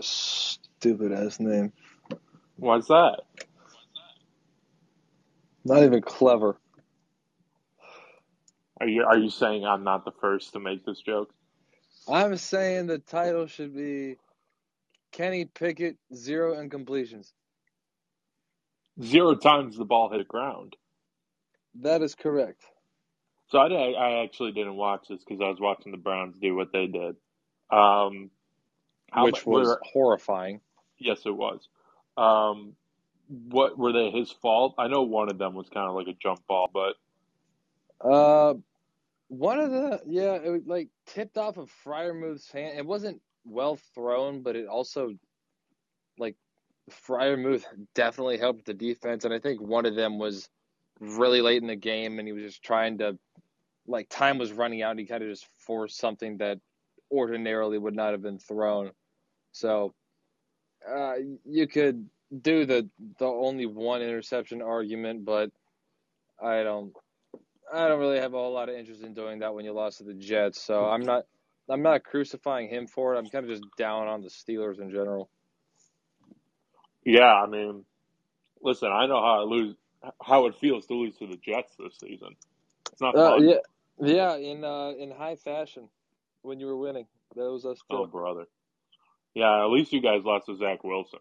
a stupid ass name. Why's that? Not even clever. Are you are you saying I'm not the first to make this joke? I'm saying the title should be Kenny Pickett zero incompletions. Zero times the ball hit the ground. That is correct. So I, I actually didn't watch this because I was watching the Browns do what they did. Um, how Which mu- was were- horrifying. yes, it was. Um, what were they his fault? I know one of them was kind of like a jump ball, but Uh, one of the yeah, it was like tipped off of Freiermuth's hand. It wasn't well thrown, but it also like Freiermuth definitely helped the defense, and I think one of them was really late in the game, and he was just trying to like time was running out, and he kind of just forced something that ordinarily would not have been thrown. So, uh, you could do the the only one interception argument, but I don't. I don't really have a whole lot of interest in doing that when you lost to the Jets. So I'm not I'm not crucifying him for it. I'm kind of just down on the Steelers in general. yeah, I mean, listen, I know how I lose, how it feels to lose to the Jets this season. It's not Uh, fun. yeah, yeah, in uh, in high fashion when you were winning. That was us Oh, brother. Yeah, at least you guys lost to Zach Wilson.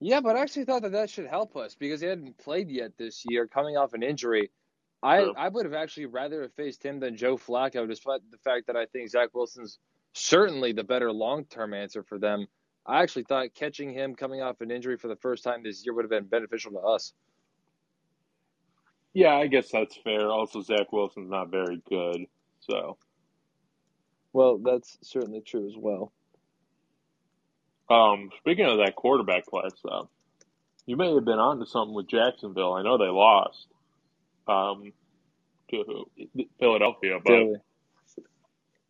Yeah, but I actually thought that that should help us because he hadn't played yet this year, coming off an injury. I True. I would have actually rather have faced him than Joe Flacco, despite the fact that I think Zach Wilson's certainly the better long term answer for them. I actually thought catching him coming off an injury for the first time this year would have been beneficial to us. Yeah, I guess that's fair. Also, Zach Wilson's not very good, so Well, that's certainly true as well. Um, speaking of that quarterback class, though, you may have been onto something with Jacksonville. I know they lost um, to Philadelphia, but Philly.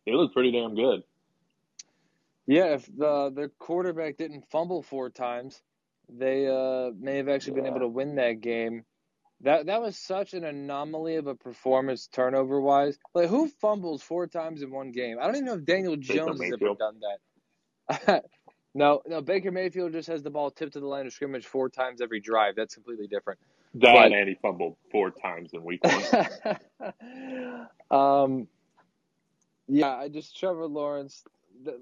they look pretty damn good. Yeah, if the the quarterback didn't fumble four times, they uh, may have actually been able to win that game. That that was such an anomaly of a performance turnover wise. Like who fumbles four times in one game? I don't even know if Daniel Jones has ever done that. no, no, Baker Mayfield just has the ball tipped to the line of scrimmage four times every drive. That's completely different. That But- and he fumbled four times in week one. um, yeah, I just Trevor Lawrence. That,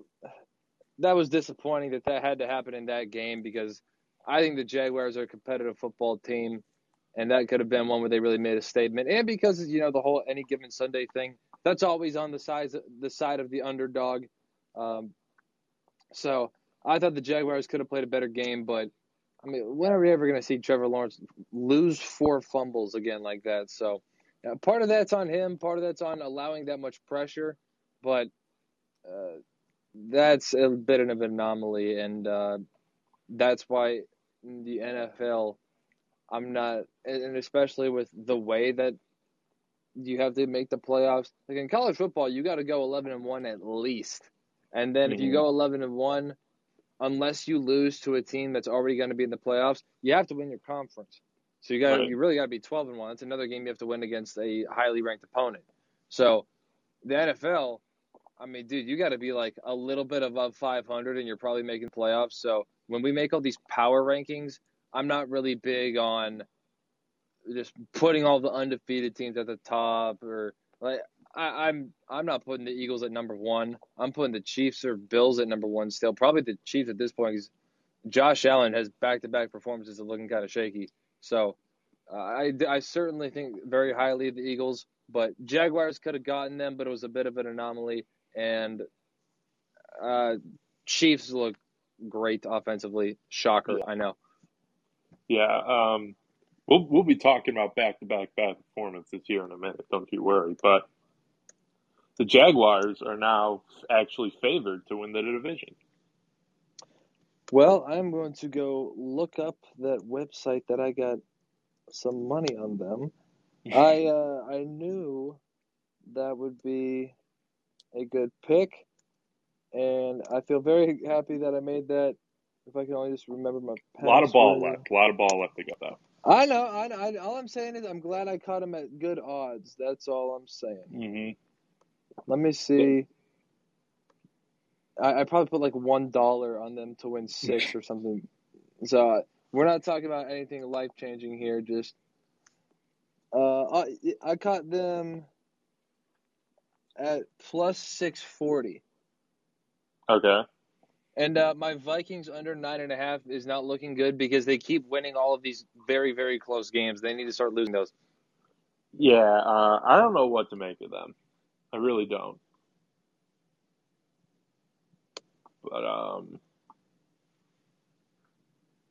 that was disappointing that that had to happen in that game because I think the Jaguars are a competitive football team, and that could have been one where they really made a statement. And because you know the whole any given Sunday thing, that's always on the side the side of the underdog. Um, so I thought the Jaguars could have played a better game, but I mean, when are we ever going to see Trevor Lawrence lose four fumbles again like that? So part of that's on him, part of that's on allowing that much pressure, but uh, that's a bit of an anomaly, and uh, that's why the NFL, I'm not, and especially with the way that you have to make the playoffs. Like in college football, you got to go 11 and one at least, and then if you Mhm. go 11 and one, unless you lose to a team that's already going to be in the playoffs, you have to win your conference. So you got Right. you really got to be 12 and one. That's another game you have to win against a highly ranked opponent. So the NFL, I mean, dude, you got to be like a little bit above 500, and you're probably making playoffs. So when we make all these power rankings, I'm not really big on just putting all the undefeated teams at the top, or like I, I'm I'm not putting the Eagles at number one. I'm putting the Chiefs or Bills at number one still. Probably the Chiefs at this point because Josh Allen has back-to-back performances that looking kind of shaky. So uh, I, I certainly think very highly of the Eagles, but Jaguars could have gotten them, but it was a bit of an anomaly. And uh, Chiefs look great offensively. Shocker, Yeah. I know. Yeah, um, we'll we'll be talking about back to back bad performances here in a minute. Don't you worry. But the Jaguars are now actually favored to win the division. Well, I'm going to go look up that website that I got some money on them. I uh, I knew that would be a good pick, and I feel very happy that I made that. If I can only just remember my A lot of ball password. left. A lot of ball left to go though. I know. I, know, I all I'm saying is I'm glad I caught him at good odds. That's all I'm saying. hmm Let me see. I, I probably put like one dollar on them to win six or something. So uh, we're not talking about anything life changing here. Just uh, I, I caught them at plus six forty. Okay. And uh, my Vikings under nine and a half is not looking good because they keep winning all of these very, very close games. They need to start losing those. Yeah, uh, I don't know what to make of them. I really don't. But um,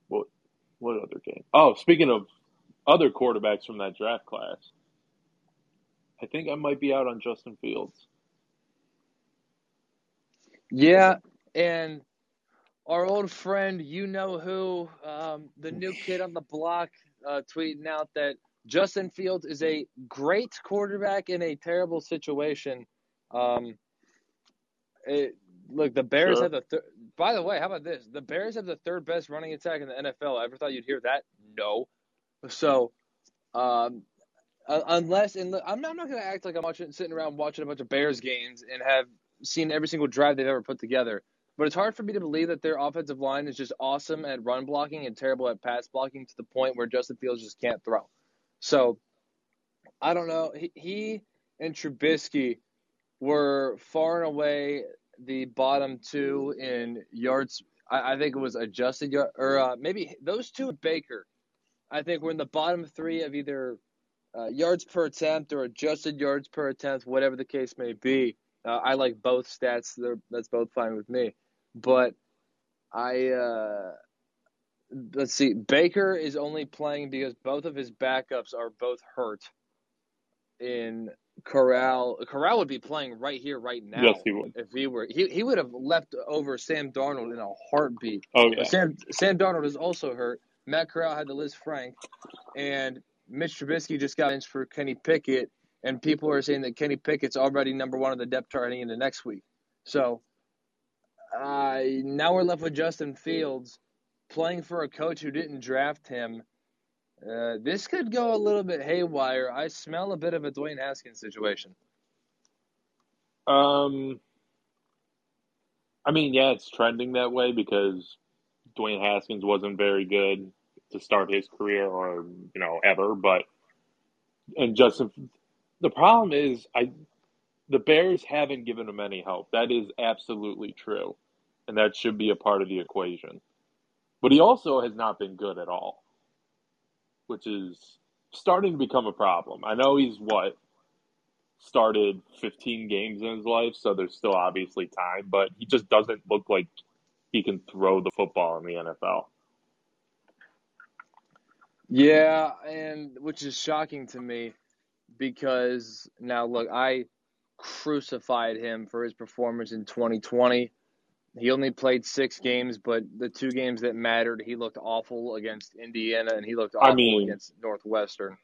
what what other game? Oh, speaking of other quarterbacks from that draft class, I think I might be out on Justin Fields. Yeah, and our old friend, you know who, um, the new kid on the block, uh, tweeting out that Justin Fields is a great quarterback in a terrible situation. Um, it, look, the Bears Sure. have the. Th- by the way, how about this? The Bears have the third best running attack in the NFL. I ever thought you'd hear that? No. So, um, uh, unless and I'm not, I'm not going to act like I'm watching, sitting around watching a bunch of Bears games and have seen every single drive they've ever put together. But it's hard for me to believe that their offensive line is just awesome at run blocking and terrible at pass blocking to the point where Justin Fields just can't throw. So I don't know. He, he and Trubisky were far and away the bottom two in yards. I, I think it was adjusted yard, or uh, maybe those two Baker. I think we're in the bottom three of either uh, yards per attempt or adjusted yards per attempt, whatever the case may be. Uh, I like both stats. They're, that's both fine with me. But I uh, let's see. Baker is only playing because both of his backups are both hurt. In Corral, Corral would be playing right here, right now. Yes, he would. If he were, he he would have left over Sam Darnold in a heartbeat. Oh yeah. Sam Sam Darnold is also hurt. Matt Corral had the Lisfranc, and Mitch Trubisky just got in for Kenny Pickett, and people are saying that Kenny Pickett's already number one on the depth chart into next week. So, uh, now we're left with Justin Fields playing for a coach who didn't draft him. Uh, this could go a little bit haywire. I smell a bit of a Dwayne Haskins situation. Um, I mean, yeah, it's trending that way because Dwayne Haskins wasn't very good to start his career or, you know, ever, but and Justin the problem is I the Bears haven't given him any help. That is absolutely true. And that should be a part of the equation. But he also has not been good at all, which is starting to become a problem. I know he's what started 15 games in his life, so there's still obviously time, but he just doesn't look like he can throw the football in the NFL. Yeah, and which is shocking to me because now look, I crucified him for his performance in 2020. He only played six games, but the two games that mattered, he looked awful against Indiana and he looked I awful mean- against Northwestern.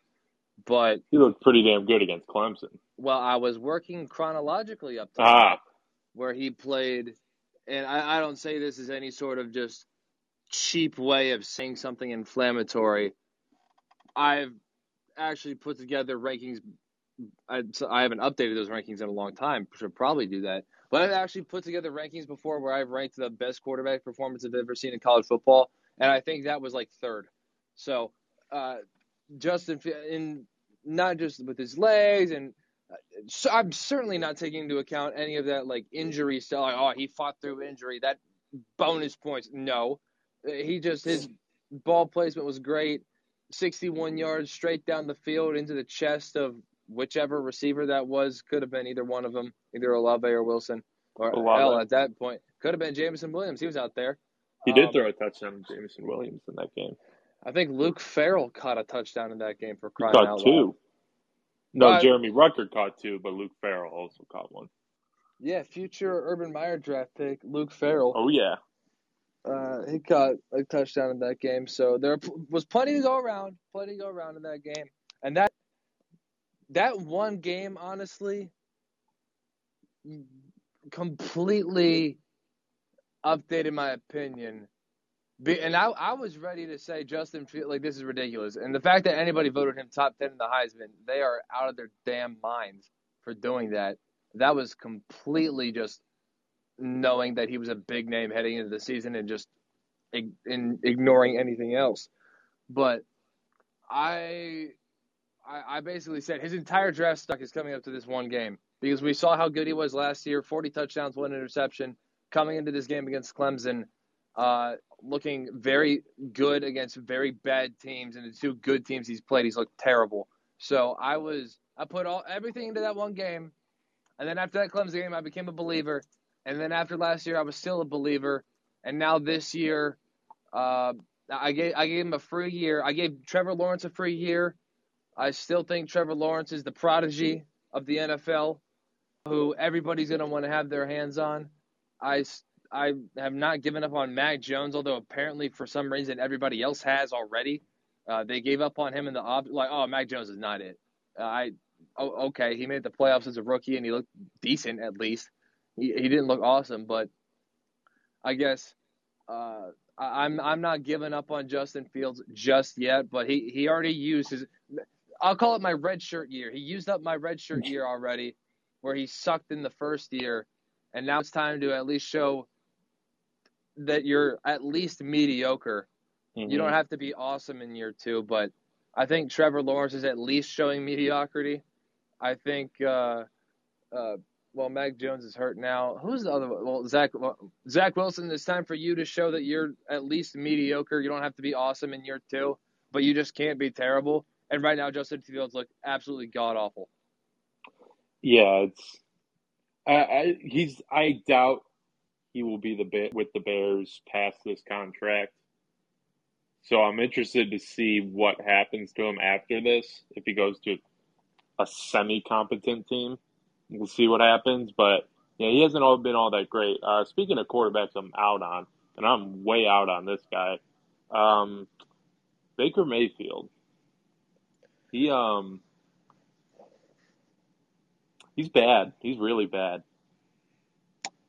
But He looked pretty damn good against Clemson. well, I was working chronologically up to Ah, where he played, and I, I don't say this as any sort of just cheap way of saying something inflammatory. I've actually put together rankings. I, so I haven't updated those rankings in a long time. Should probably do that. But I've actually put together rankings before where I've ranked the best quarterback performance I've ever seen in college football, and I think that was like third. So, uh, Justin, in not just with his legs and so I'm certainly not taking into account any of that like injury stuff. Like, oh, he fought through injury. That bonus points. No, he just his ball placement was great. 61 yards straight down the field into the chest of whichever receiver that was. Could have been either one of them, either Olave or Wilson, or Olave. hell at that point could have been Jameson Williams. He was out there. he did Um, throw a touchdown to Jameson Williams in that game. I think Luke Farrell caught a touchdown in that game for He caught out loud. two. No, But- Jeremy Ruckert caught two, but Luke Farrell also caught one. Yeah, future Urban Meyer draft pick Luke Farrell. Oh yeah. Uh, he caught a touchdown in that game, so there was plenty to go around, plenty to go around in that game, and that that one game, honestly, completely updated my opinion. And I, I was ready to say Justin like this is ridiculous, and the fact that anybody voted him top ten in the Heisman, they are out of their damn minds for doing that. That was completely just knowing that he was a big name heading into the season and just in ignoring anything else. But I, I, I basically said his entire draft stock is coming up to this one game because we saw how good he was last year 40 touchdowns, one interception. Coming into this game against Clemson, uh, looking very good against very bad teams, and the two good teams he's played, he's looked terrible. So I was, I put all everything into that one game, and then after that Clemson game, I became a believer, and then after last year, I was still a believer, and now this year, uh, I gave I gave him a free year. I gave Trevor Lawrence a free year. I still think Trevor Lawrence is the prodigy of the NFL, who everybody's going to want to have their hands on. I, I have not given up on Mac Jones, although apparently for some reason everybody else has already. Uh, they gave up on him in the op like, oh, Mac Jones is not it. Uh, I, oh, okay, he made the playoffs as a rookie and he looked decent at least. He he didn't look awesome, but I guess uh, I'm I'm not giving up on Justin Fields just yet. But he he already used his. I'll call it my red shirt year. He used up my red shirt year already, where he sucked in the first year, and now it's time to at least show that you're at least mediocre. Mm-hmm. You don't mm-hmm. have to be awesome in year two, but I think Trevor Lawrence is at least showing mediocrity. I think uh, uh, well, Mac Jones is hurt now. Who's the other one? Well, Zach well, Zach Wilson. It's time for you to show that you're at least mediocre. You don't have to be awesome in year two, but you just can't be terrible. And right now, Justin Fields look absolutely god awful. Yeah, it's. I, I he's. I doubt he will be the bit with the Bears past this contract. So I'm interested to see what happens to him after this if he goes to a semi-competent team we'll see what happens. But yeah, he hasn't all been all that great. Uh, speaking of quarterbacks, I'm out on, and I'm way out on this guy, um, Baker Mayfield. He um, he's bad. He's really bad.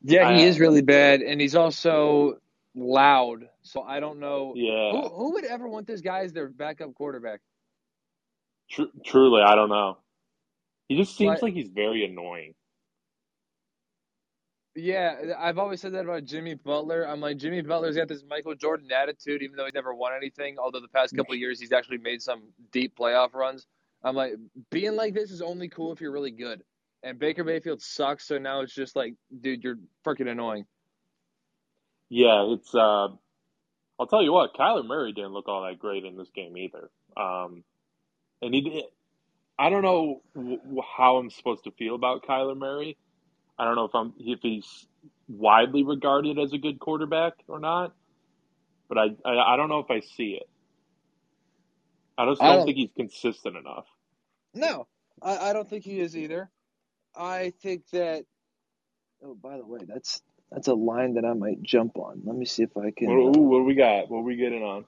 Yeah, he I, is really bad, and he's also loud. So I don't know. Yeah. Who, who would ever want this guy as their backup quarterback? Tr- truly, I don't know. He just seems like he's very annoying. Yeah, I've always said that about Jimmy Butler. I'm like Jimmy Butler's got this Michael Jordan attitude, even though he's never won anything. Although the past couple of years he's actually made some deep playoff runs. I'm like being like this is only cool if you're really good. And Baker Mayfield sucks, so now it's just like, dude, you're freaking annoying. Yeah, it's. uh I'll tell you what, Kyler Murray didn't look all that great in this game either. Um, and he I don't know how I'm supposed to feel about Kyler Murray. I don't know if I'm if he's widely regarded as a good quarterback or not, but I I, I don't know if I see it. I just don't, I don't think he's consistent enough. No, I, I don't think he is either. I think that. Oh, by the way, that's that's a line that I might jump on. Let me see if I can. What, uh, what do we got? What are we getting on?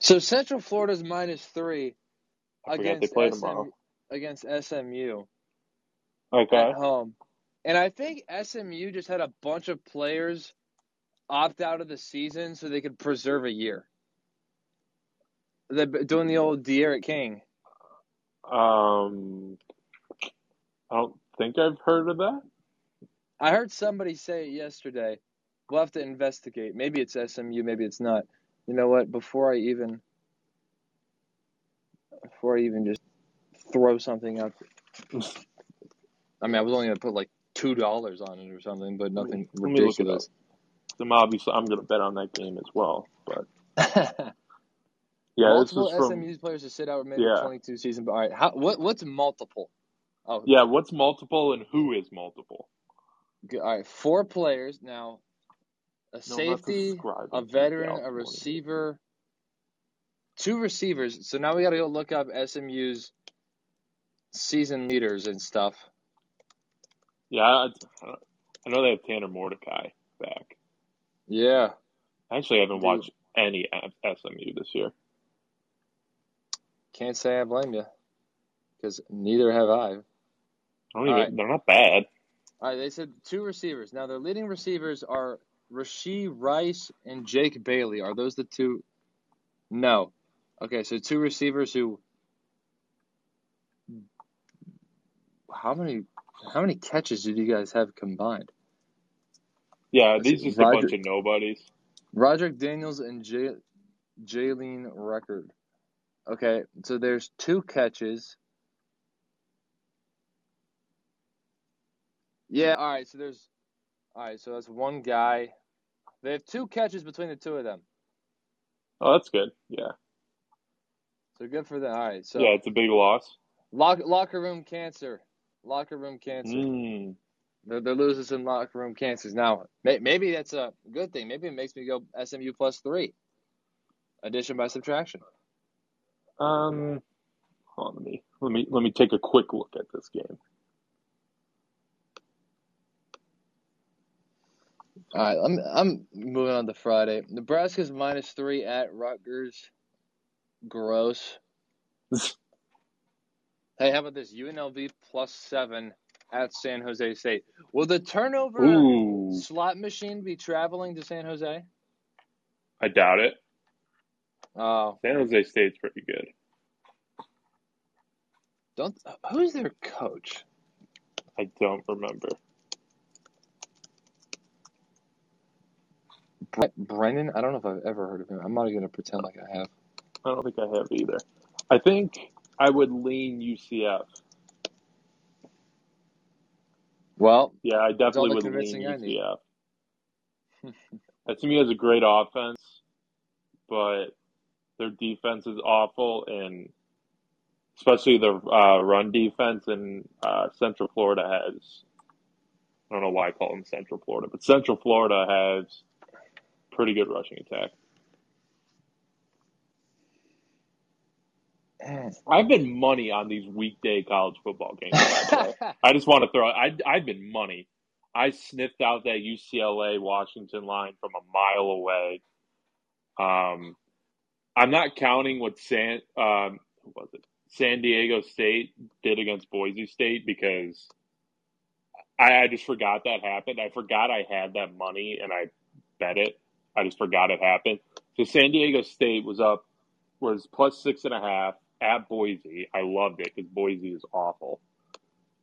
So Central Florida's minus three against SM, against SMU. Okay. At home. And I think SMU just had a bunch of players opt out of the season so they could preserve a year. They're doing the old D'Eriq King. Um, I don't think I've heard of that. I heard somebody say it yesterday. We'll have to investigate. Maybe it's SMU, maybe it's not. You know what? Before I even before I even just throw something out. I mean, I was only gonna put like two dollars on it or something, but nothing Let ridiculous. I'm obviously I'm gonna bet on that game as well, but yeah, multiple this from, SMU players to sit out mid yeah. 22 season. But all right, how, what what's multiple? Oh, yeah, what's multiple and who is multiple? All right, four players now. A no, safety, a veteran, a receiver, two receivers. So now we got to go look up SMU's season leaders and stuff. Yeah, I, I know they have Tanner Mordecai back. Yeah. actually, I actually haven't Dude. watched any SMU this year. Can't say I blame you, because neither have I. I even, right. They're not bad. All right, they said two receivers. Now their leading receivers are Rashee Rice and Jake Bailey. Are those the two? No. Okay, so two receivers who how many how many catches did you guys have combined? Yeah, these just a bunch of nobodies. Roderick Daniels and J- Jalen Record. Okay, so there's two catches. Yeah, all right. So there's, all right. So that's one guy. They have two catches between the two of them. Oh, that's good. Yeah, So good for them. All right. So yeah, it's a big loss. lock, locker room cancer. Locker room cancer. Mm. They're, they're losing some locker room cancers now. May, maybe that's a good thing. Maybe it makes me go SMU plus three. Addition by subtraction. Um, hold on, let me let me let me take a quick look at this game. All right, I'm I'm moving on to Friday. Nebraska's minus three at Rutgers. Gross. Hey, how about this? UNLV plus seven at San Jose State. Will the turnover Ooh, slot machine be traveling to San Jose? I doubt it. Oh, San Jose State's pretty good. don't. Who's their coach? I don't remember. Bre- Brennan? I don't know if I've ever heard of him. I'm not going to pretend like I have. I don't think I have either. I think I would lean UCF. Well, Yeah, I definitely would lean UCF. that to me has a great offense, but their defense is awful, and especially the uh, run defense in uh, Central Florida has. I don't know why I call them Central Florida, but Central Florida has pretty good rushing attack. I've been money on these weekday college football games. by the way. I just want to throw. I I've been money. I sniffed out that UCLA Washington line from a mile away. Um, I'm not counting what San um who was it San Diego State did against Boise State because I, I just forgot that happened. I forgot I had that money and I bet it. I just forgot it happened. So San Diego State was up was plus six and a half at Boise. I loved it because Boise is awful.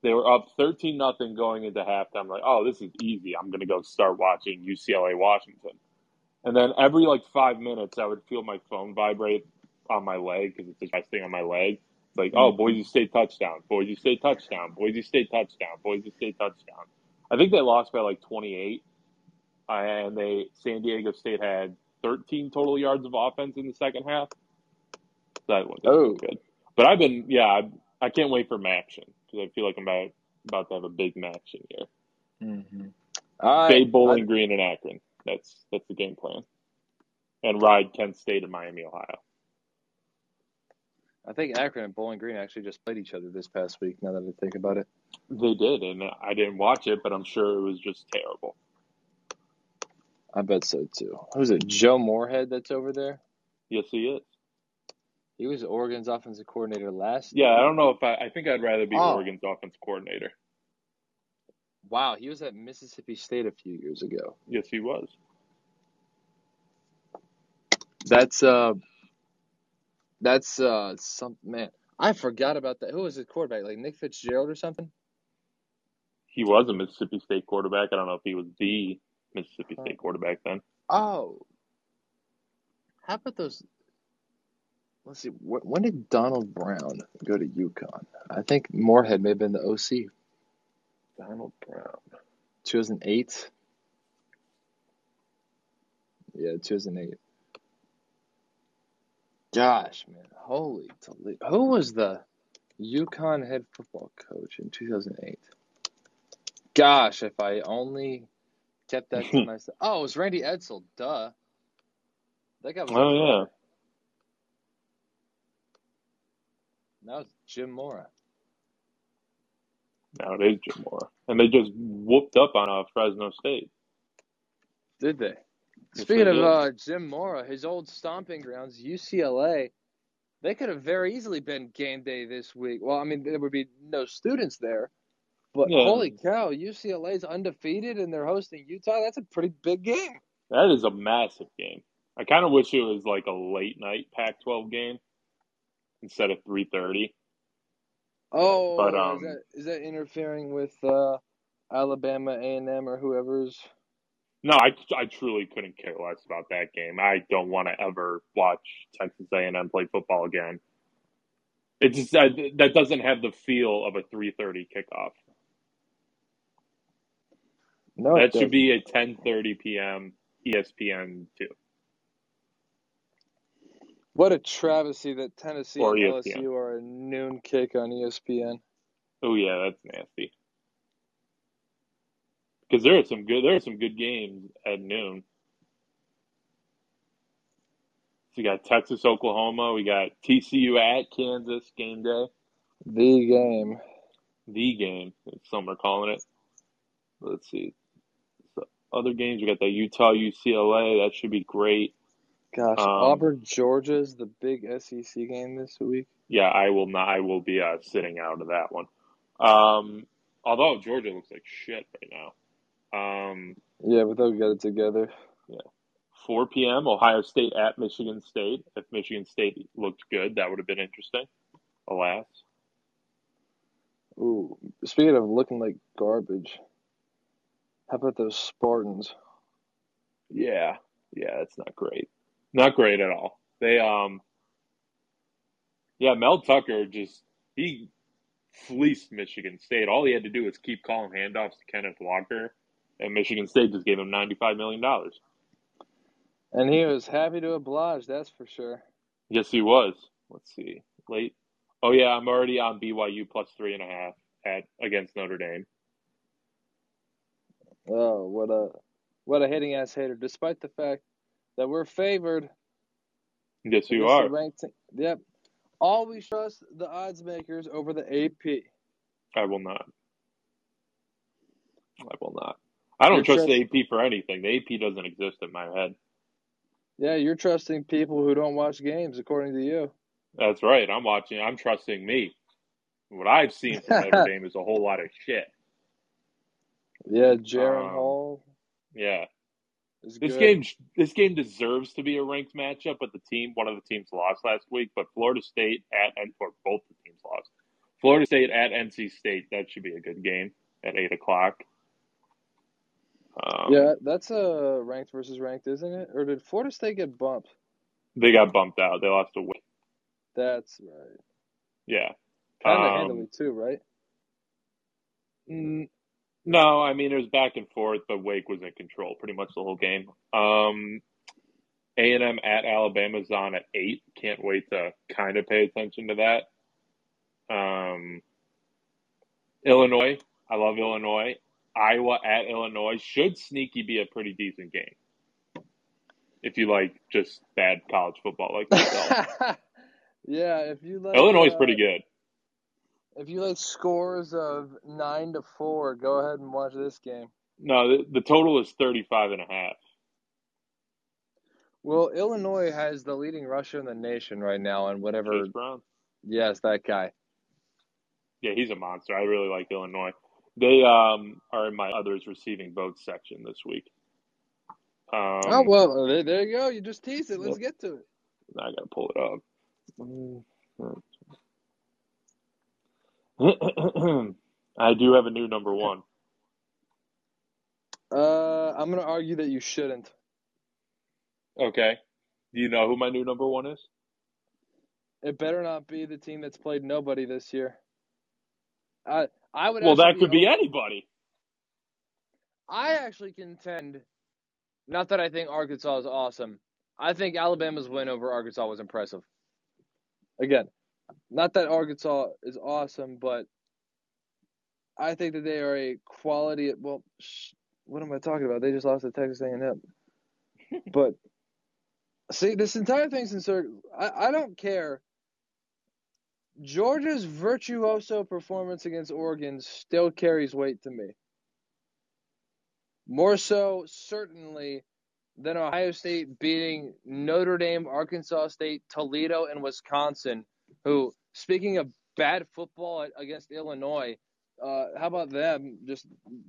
They were up thirteen nothing going into halftime. Like, oh, this is easy. I'm gonna go start watching UCLA Washington. And then every like five minutes, I would feel my phone vibrate on my leg because it's the best thing on my leg. It's like, oh, Boise State touchdown, Boise State touchdown, Boise State touchdown, Boise State touchdown. I think they lost by like 28, uh, and they San Diego State had 13 total yards of offense in the second half. That one Oh. good. But I've been, yeah, I, I can't wait for Maction because I feel like I'm about about to have a big Maction year. Mm-hmm. All Stay right. Bowling Green and Akron. That's that's the game plan. And ride Kent State and Miami, Ohio. I think Akron and Bowling Green actually just played each other this past week. Now that I think about it, They did, and I didn't watch it, but I'm sure it was just terrible. I bet so too. Who's it? Joe Moorhead that's over there. Yes, he is. He was Oregon's offensive coordinator last. Yeah, I don't know if I. I think I'd rather be Oh. Oregon's offense coordinator. Wow, he was at Mississippi State a few years ago. Yes, he was. That's uh, that's uh, some man. I forgot about that. Who was his quarterback? Like Nick Fitzgerald or something? He was a Mississippi State quarterback. I don't know if he was the Mississippi State quarterback then. Oh, how about those? Let's see. Wh- When did Donald Brown go to UConn? I think Moorhead may have been the OC. Donald Brown. 2008. Yeah, 2008. Gosh, man, holy Toledo. Who was the UConn head football coach in 2008? Gosh, if I only kept that to myself. Oh, it was Randy Edsall. Duh. That guy was. Oh yeah. Now it's Jim Mora. Now it is Jim Mora, and they just whooped up on uh, Fresno State. Did they? Yes, Speaking they of uh, Jim Mora, his old stomping grounds, UCLA, they could have very easily been game day this week. Well, I mean, there would be no students there, but Yeah. holy cow, UCLA's undefeated and they're hosting Utah. That's a pretty big game. That is a massive game. I kind of wish it was like a late night Pac-12 game instead of 3:30. Oh, But, is um, that is that interfering with uh, Alabama, A and M, or whoever's? No, I, I truly couldn't care less about that game. I don't want to ever watch Texas A&M play football again. It just that, that doesn't have the feel of a 3:30 kickoff. No, that should be a 10:30 p.m. ESPN two. What a travesty that Tennessee Or and ESPN. LSU are a noon kick on ESPN. Oh yeah, that's nasty. Because there are some good there are some good games at noon. So you got Texas, Oklahoma. We got TCU at Kansas game day. The game. The game, some are calling it. Let's see. So other games we got the Utah UCLA. That should be great. Gosh, Um, Auburn, Georgia's the big SEC game this week. Yeah, I will not. I will be uh, sitting out of that one. Um, although Georgia looks like shit right now. Um, Yeah, but they'll get it together. Yeah. 4 p.m. Ohio State at Michigan State. If Michigan State looked good, that would have been interesting. Alas, Ooh, speaking of looking like garbage, how about those Spartans? yeah, yeah, that's not great. Not great at all. They um, yeah, Mel Tucker just he fleeced Michigan State. All he had to do was keep calling handoffs to Kenneth Walker, and Michigan State just gave him ninety-five million dollars. And he was happy to oblige, that's for sure. Yes, he was. Let's see. Late. Oh yeah, I'm already on BYU plus three and a half at against Notre Dame. Oh, what a what a hitting ass hater! Despite the fact that we're favored, Yes, you are. ranked Yep. Always trust the odds makers over the AP. I will not. I will not. I don't You're trust the AP for anything. The AP doesn't exist in my head. Yeah, you're trusting people who don't watch games, according to you. That's right. I'm watching. I'm trusting me. What I've seen from Notre Dame is a whole lot of shit. Yeah, Jaren Um, Hall Yeah. Is This good. game this game deserves to be a ranked matchup, but the team one of the teams lost last week. But Florida State at and or both the teams lost. Florida State at NC State that should be a good game at eight o'clock. Um, Yeah, that's a ranked versus ranked, isn't it? Or did Florida State get bumped? they got bumped out. They lost a win. That's right. Yeah, Kind of Um, handily too, right? No, I mean it was back and forth, but Wake was in control pretty much the whole game. Um, A and M at Alabama's on at eight. Can't wait to kind of pay attention to that. Um, Illinois, I love Illinois. Iowa at Illinois should sneaky be a pretty decent game. If you like just bad college football like myself. yeah, if you like Illinois is uh, pretty good. If you like scores of nine to four, go ahead and watch this game. No, the, the total is 35 and a half. Well, Illinois has the leading rusher in the nation right now, and whatever. Chase Brown. Yes, that guy. Yeah, he's a monster. I really like Illinois. They um, are in my others receiving votes section this week. Um, oh well, there, you go. You just teased it. Let's get to it. I gotta pull it up. I do have a new number one. Uh, I'm gonna argue that you shouldn't. Okay. Do you know who my new number one is? It better not be the team that's played nobody this year. I I would. Well, that could be o- anybody. I actually contend. Not that I think Arkansas is awesome. I think Alabama's win over Arkansas was impressive. Again, not that Arkansas is awesome, but I think that they are a quality. Well, sh- what am I talking about? They just lost to Texas A&M. but see, this entire thing's in circles. I, I don't care. Georgia's virtuoso performance against Oregon still carries weight to me. More so, certainly, than Ohio State beating Notre Dame, Arkansas State, Toledo, and Wisconsin. Who, speaking of bad football against Illinois, uh, how about them just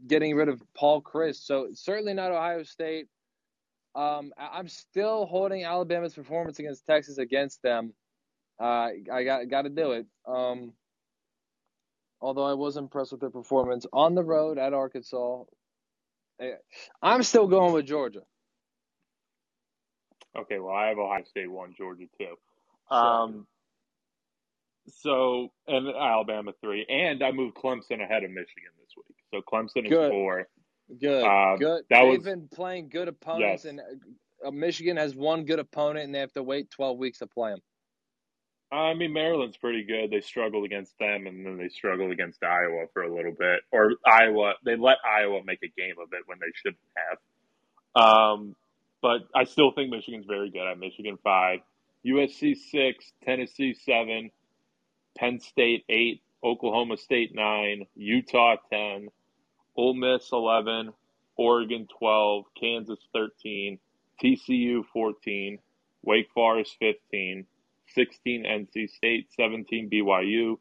getting rid of Paul Chryst? So certainly not Ohio State. Um, I- I'm still holding Alabama's performance against Texas against them. Uh, I got got to do it. Um, although I was impressed with their performance on the road at Arkansas, I'm still going with Georgia. Okay, well, I have Ohio State one, Georgia two. Um, so and Alabama three, and I moved Clemson ahead of Michigan this week. So Clemson is Good. four. Good, Uh, good. that They've was- been playing good opponents, Yes. and uh, Michigan has one good opponent, and they have to wait 12 weeks to play them. I mean, Maryland's pretty good. They struggled against them, and then they struggled against Iowa for a little bit. Or Iowa, they let Iowa make a game of it when they shouldn't have. Um, but I still think Michigan's very good. At Michigan five, USC six, Tennessee seven, Penn State eight, Oklahoma State nine, Utah ten, Ole Miss eleven, Oregon twelve, Kansas thirteen, TCU fourteen, Wake Forest fifteen. 16 NC State, 17 BYU,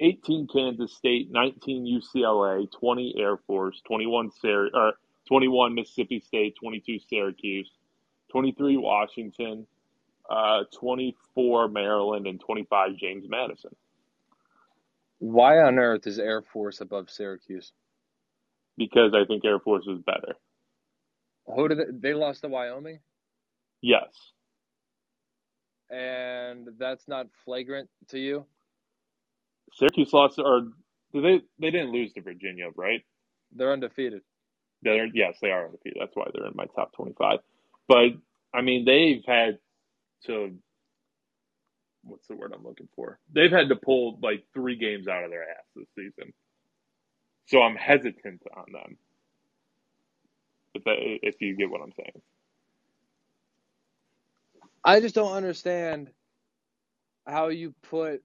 18 Kansas State, 19 UCLA, 20 Air Force, 21 Syr- or 21 Mississippi State, 22 Syracuse, 23 Washington, uh, 24 Maryland, and 25 James Madison. Why on earth is Air Force above Syracuse? Because I think Air Force is better. Who did they, they lost to Wyoming, Yes. and that's not flagrant to you? Syracuse lost, or did they? They didn't lose to Virginia, right? They're undefeated. They're yes, they are undefeated. That's why they're in my top twenty-five. But I mean, they've had to. What's the word I'm looking for? They've had to pull like three games out of their ass this season. So I'm hesitant on them. If if you get what I'm saying. I just don't understand how you put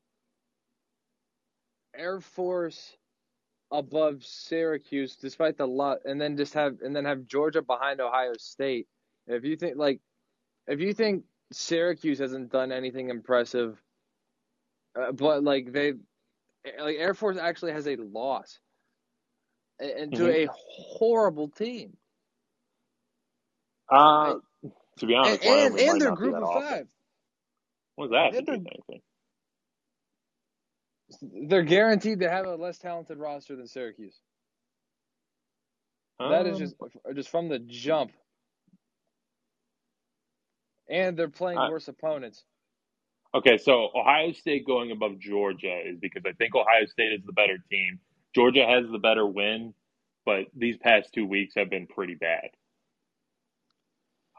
Air Force above Syracuse despite the lot and then just have and then have Georgia behind Ohio State. If you think like if you think Syracuse hasn't done anything impressive uh, but like they like Air Force actually has a loss and to Mhm. a horrible team. Uh, to be honest, And and, and be group of awful. five. What's that And they're- They're guaranteed to have a less talented roster than Syracuse. That is Um, just just from the jump. And they're playing I- worse opponents. Okay, so Ohio State going above Georgia is because I think Ohio State is the better team. Georgia has the better win, but these past two weeks have been pretty bad.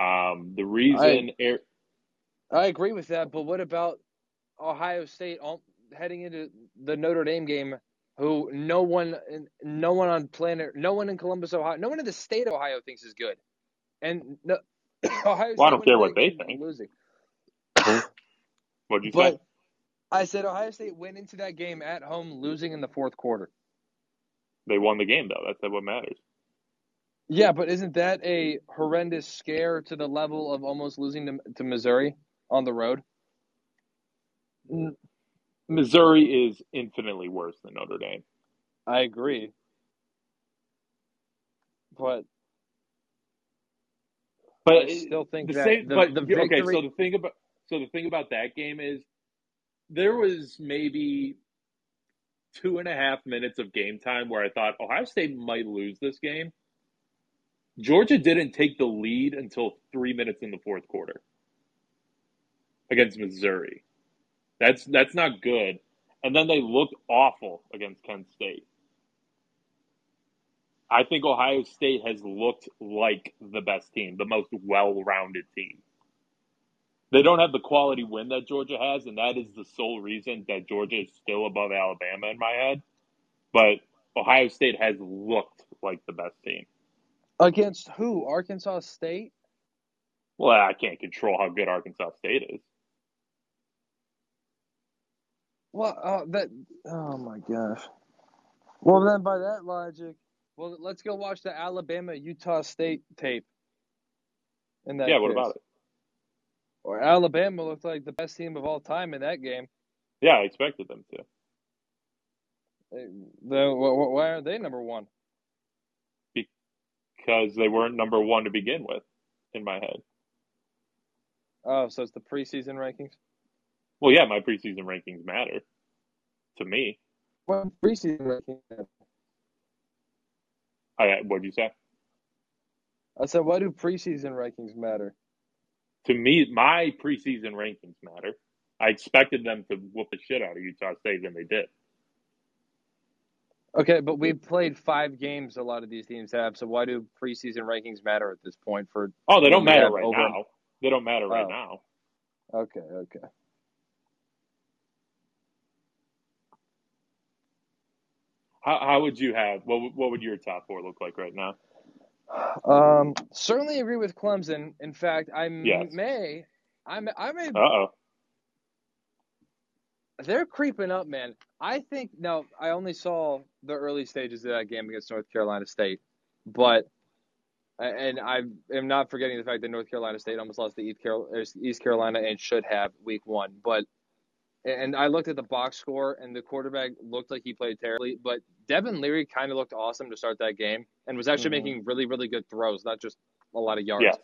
Um, the reason Air, I agree with that, but what about Ohio State all, heading into the Notre Dame game? Who no one, no one on planet, no one in Columbus, Ohio, no one in the state of Ohio thinks is good, and no, Ohio. Well, I don't care what they think. Losing, what'd you but say? I said Ohio State went into that game at home losing in the fourth quarter. They won the game though. That's what matters. Yeah, but isn't that a horrendous scare to the level of almost losing to, to Missouri on the road? Missouri is infinitely worse than Notre Dame. I agree. But But I still think the that same. the, but the okay, so the thing about so the thing about that game is there was maybe two and a half minutes of game time where I thought Ohio State might lose this game. Georgia didn't take the lead until three minutes in the fourth quarter against Missouri. That's that's not good. And then they looked awful against Kent State. I think Ohio State has looked like the best team, the most well-rounded team. They don't have the quality win that Georgia has, and that is the sole reason that Georgia is still above Alabama in my head. But Ohio State has looked like the best team. Against who? Arkansas State? Well, I can't control how good Arkansas State is. Well, uh, that. Oh my gosh. Well, then by that logic, well, let's go watch the Alabama Utah State tape. In that yeah, what about it? Or Alabama looked like the best team of all time in that game. Yeah, I expected them to. They- The, wh- wh- why aren't they number one? Because they weren't number one to begin with, in my head. Oh, so it's the preseason rankings. Well, yeah, my preseason rankings matter to me. What preseason rankings? I what'd you say? I said, why do preseason rankings matter? To me, my preseason rankings matter. I expected them to whoop the shit out of Utah State, and they did. Okay, but we played five games. A lot of these teams have. So why do preseason rankings matter at this point? For oh, they don't matter right over- now. They don't matter right Oh. now. Okay, okay. How, how would you have? What would- what would your top four look like right now? Um, certainly agree with Clemson. In fact, I Yes. may, I may, I may. Uh oh. They're creeping up, man. I think no. I only saw the early stages of that game against North Carolina State, but and I am not forgetting the fact that North Carolina State almost lost to East Carol- East Carolina and should have week one. But and I looked at the box score and the quarterback looked like he played terribly, but Devin Leary kind of looked awesome to start that game and was actually Mhm. making really really good throws, not just a lot of yards. Yes.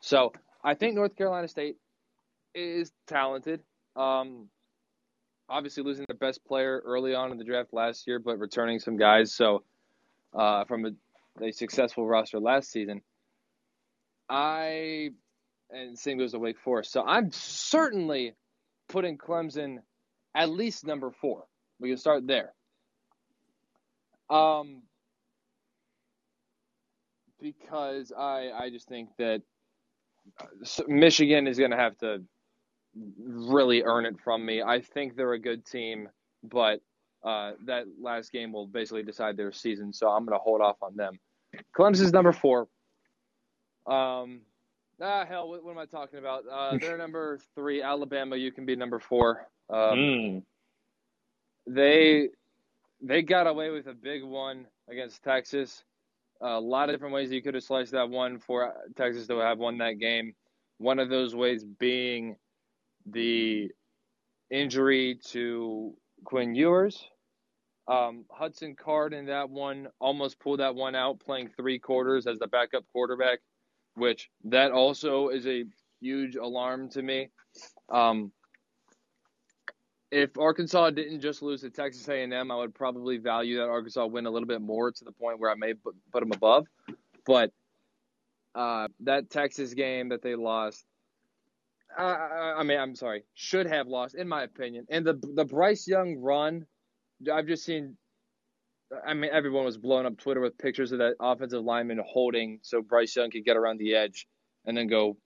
So I think North Carolina State is talented. Um, obviously losing their best player early on in the draft last year, but returning some guys. So uh, from a, a successful roster last season, I and same goes to Wake Forest. So I'm certainly putting Clemson at least number four. We can start there. Um, because I I just think that Michigan is going to have to really earn it from me. I think they're a good team, but uh, that last game will basically decide their season, so I'm going to hold off on them. Clemson's number four. Um, ah, hell, what, what am I talking about? Uh, they're number three. Alabama, you can be number four. Um, Mm. they they got away with a big one against Texas. a lot of different ways you could have sliced that one for Texas to have won that game. One of those ways being the injury to Quinn Ewers. Um, Hudson Card in that one almost pulled that one out, playing three quarters as the backup quarterback, which that also is a huge alarm to me. Um, if Arkansas didn't just lose to Texas A&M, I would probably value that Arkansas win a little bit more to the point where I may put them above. But uh, that Texas game that they lost, I, I, I mean, I'm sorry, should have lost in my opinion. And the the Bryce Young run, I've just seen. I mean, everyone was blowing up Twitter with pictures of that offensive lineman holding so Bryce Young could get around the edge and then go,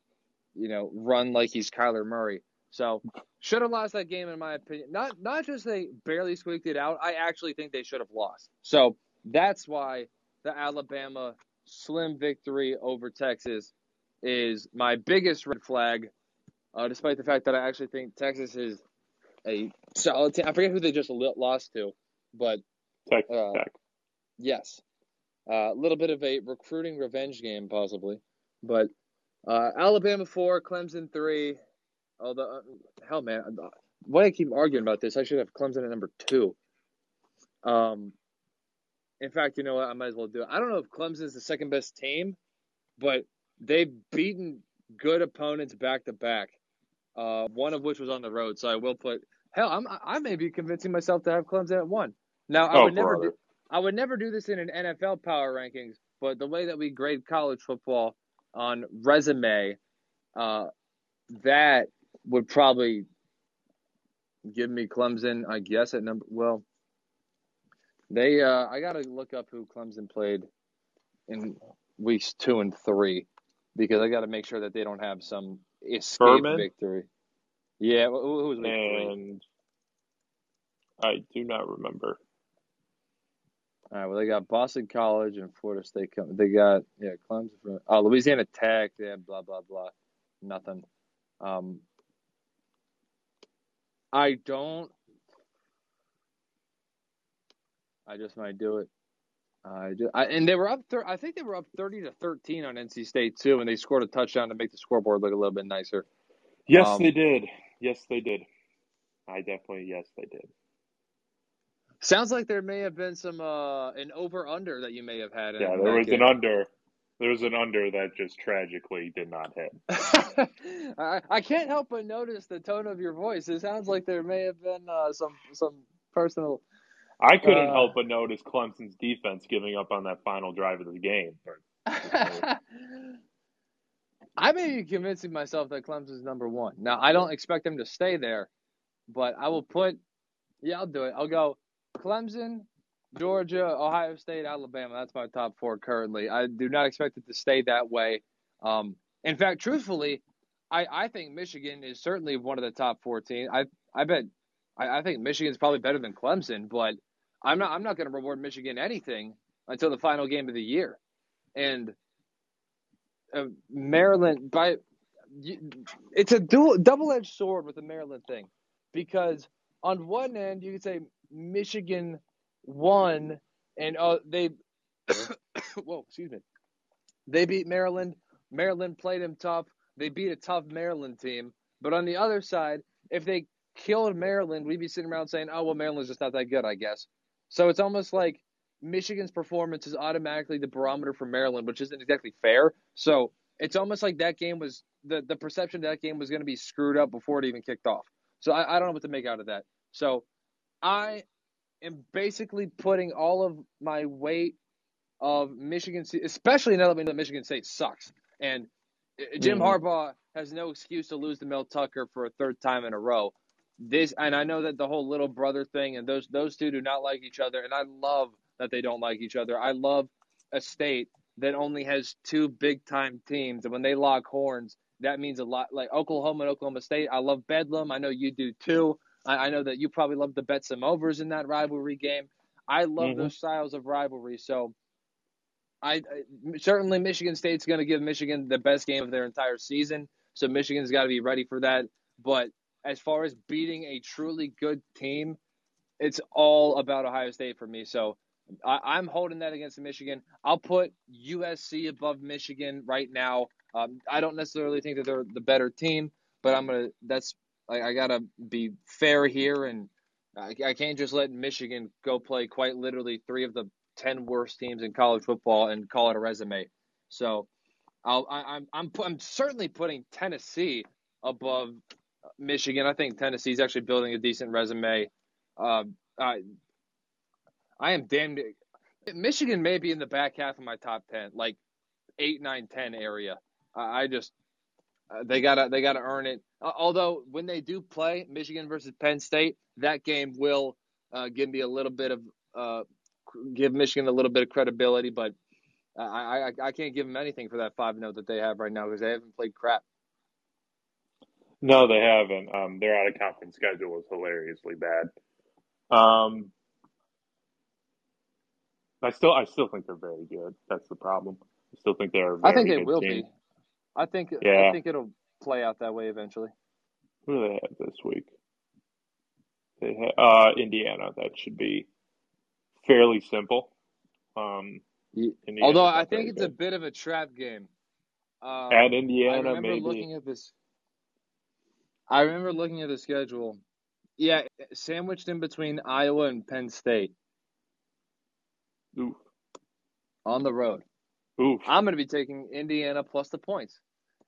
you know, run like he's Kyler Murray. So should have lost that game in my opinion. Not not just they barely squeaked it out. I actually think they should have lost. So that's why the Alabama slim victory over Texas is my biggest red flag. Uh, despite the fact that I actually think Texas is a solid team. I forget who they just lost to, but Texas Uh, Tech. yes, a little bit of a recruiting revenge game possibly. But uh, Alabama four, Clemson three. Although, uh, hell, man, why I keep arguing about this? I should have Clemson at number two. Um, in fact, you know what? I might as well do it. I don't know if Clemson's the second best team, but they've beaten good opponents back to back. Uh, one of which was on the road, so I will put. Hell, I'm I may be convincing myself to have Clemson at one. Now I Oh, would never do, I would never do this in an NFL power rankings, but the way that we grade college football on resume, uh, that would probably give me Clemson, I guess, at number. Well, they. Uh, I gotta look up who Clemson played in weeks two and three because I got to make sure that they don't have some escape victory. Yeah, who, who was week three? And I do not remember. All right, well, they got Boston College and Florida State. They got yeah, Clemson. From, oh, Louisiana Tech. Yeah, blah blah blah. Nothing. Um, I don't. I just might do it. I just, I, and they were up. Thir- I think they were up thirty to thirteen on NC State too, and they scored a touchdown to make the scoreboard look a little bit nicer. Yes, Um, they did. Yes, they did. I definitely yes, they did. Sounds like there may have been some uh an over under that you may have had. In Yeah, there was game. an under. There was an under that just tragically did not hit. I, I can't help but notice the tone of your voice. It sounds like there may have been uh, some some personal. I couldn't Uh, help but notice Clemson's defense giving up on that final drive of the game. I may be convincing myself that Clemson's number one. Now I don't expect them to stay there, but I will put. Yeah, I'll do it. I'll go Clemson, Georgia, Ohio State, Alabama. That's my top four currently. I do not expect it to stay that way. Um, in fact, truthfully, I, I think Michigan is certainly one of the top four teams. I I bet I, I think Michigan's probably better than Clemson, but I'm not I'm not going to reward Michigan anything until the final game of the year, and uh, Maryland by it's a dual double edged sword with the Maryland thing, because on one end you could say Michigan won and uh, they whoa excuse me they beat Maryland. Maryland played them tough. They beat a tough Maryland team. But on the other side, if they killed Maryland, we'd be sitting around saying, "Oh well, Maryland's just not that good," I guess. So it's almost like Michigan's performance is automatically the barometer for Maryland, which isn't exactly fair. So it's almost like that game was the the perception that game was going to be screwed up before it even kicked off. So I, I don't know what to make out of that. So I am basically putting all of my weight of Michigan, State, especially now that we know that Michigan State sucks, and Jim mm-hmm. Harbaugh has no excuse to lose to Mel Tucker for a third time in a row. This and I know that the whole little brother thing and those those two do not like each other, and I love that they don't like each other. I love a state that only has two big time teams, and when they lock horns, that means a lot. Like Oklahoma and Oklahoma State, I love Bedlam. I know you do too. I, I know that you probably love the bet some overs in that rivalry game. I love mm-hmm. those styles of rivalry. So I, I certainly Michigan State's going to give Michigan the best game of their entire season. So Michigan's got to be ready for that. But as far as beating a truly good team, it's all about Ohio State for me. So I, am holding that against Michigan. I'll put USC above Michigan right now. Um, I don't necessarily think that they're the better team, but I'm gonna. That's I, I gotta be fair here, and I, I can't just let Michigan go play quite literally three of the ten worst teams in college football and call it a resume. So I'll, I, I'm I'm I'm certainly putting Tennessee above Michigan. I think Tennessee's actually building a decent resume. Uh, I I am damned. Michigan may be in the back half of my top ten, like eight, nine, ten area. I just uh, they gotta they gotta earn it. Uh, although when they do play Michigan versus Penn State, that game will uh, give me a little bit of uh, give Michigan a little bit of credibility, but I, I, I can't give them anything for that five note that they have right now because they haven't played crap. No, they haven't. Um, their out of conference schedule was hilariously bad. Um, I still, I still think they're very good. That's the problem. I still think they're. I think they will team. be. I think. Yeah. I think it'll play out that way eventually. Who do they have this week? They have uh, Indiana. That should be fairly simple. Um, Although I think it's good. a bit of a trap game. Um, at Indiana, I remember maybe. looking at this. I remember looking at the schedule. Yeah, sandwiched in between Iowa and Penn State. Oof. On the road. Oof. I'm going to be taking Indiana plus the points.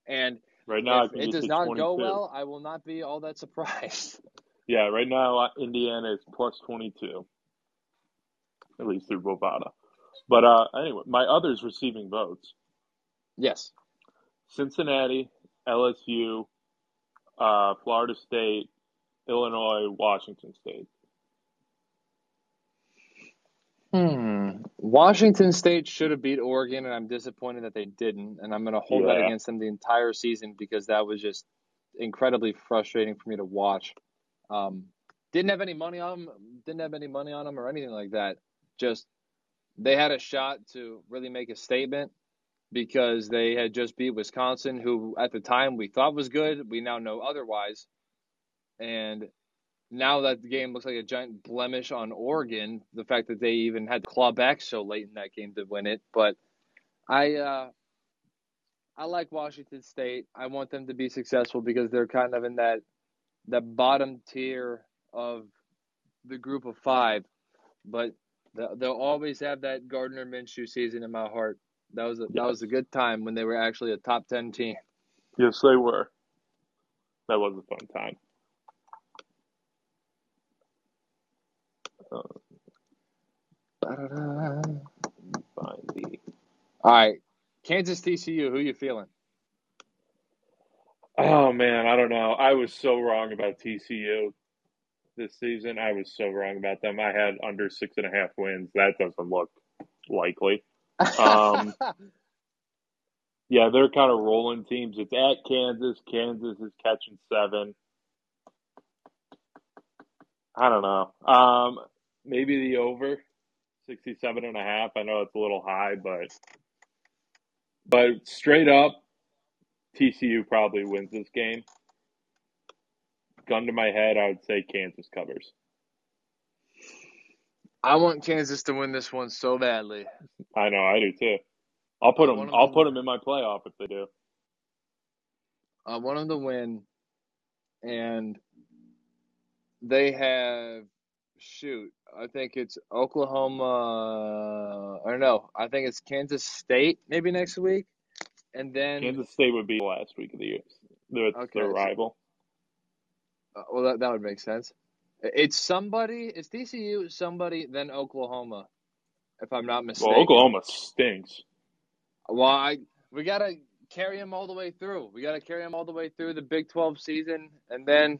And right now, if it does not 22. go well, I will not be all that surprised. Yeah, right now, uh, Indiana is plus 22 at least through Bovada. But uh, anyway, my others receiving votes. Yes. Cincinnati, LSU, uh, Florida State, Illinois, Washington State. Hmm. Washington State should have beat Oregon, and I'm disappointed that they didn't. And I'm going to hold yeah. that against them the entire season because that was just incredibly frustrating for me to watch. Um, didn't have any money on them. Didn't have any money on them or anything like that just they had a shot to really make a statement because they had just beat Wisconsin, who at the time we thought was good. We now know otherwise. And now that the game looks like a giant blemish on Oregon, the fact that they even had to claw back so late in that game to win it. But I uh, I like Washington State. I want them to be successful because they're kind of in that the bottom tier of the group of five. But They'll always have that Gardner Minshew season in my heart. That was a, that was a good time when they were actually a top ten team. Yes, they were. That was a fun time. All right. Kansas TCU. Who you feeling? Oh man, I don't know. I was so wrong about TCU this season. I was so wrong about them. I had under six and a half wins. That doesn't look likely. Um, yeah, they're kind of rolling teams. It's at Kansas. Kansas is catching seven. I don't know. Um, maybe the over 67 and a half. I know it's a little high, but but straight up TCU probably wins this game. Gun to my head, I would say Kansas covers. I want Kansas to win this one so badly. I know, I do too. I'll put them. I'll put them in my playoff if they do. I want them to win, and they have shoot. I think it's Oklahoma. I don't know. I think it's Kansas State maybe next week, and then Kansas State would be last week of the year. It's Okay, their rival. uh, well that that would make sense. It's somebody. It's TCU, somebody, then Oklahoma, if I'm not mistaken. Well, Oklahoma stinks. Well, I we gotta carry them all the way through. We gotta carry them all the way through the Big Twelve season, and then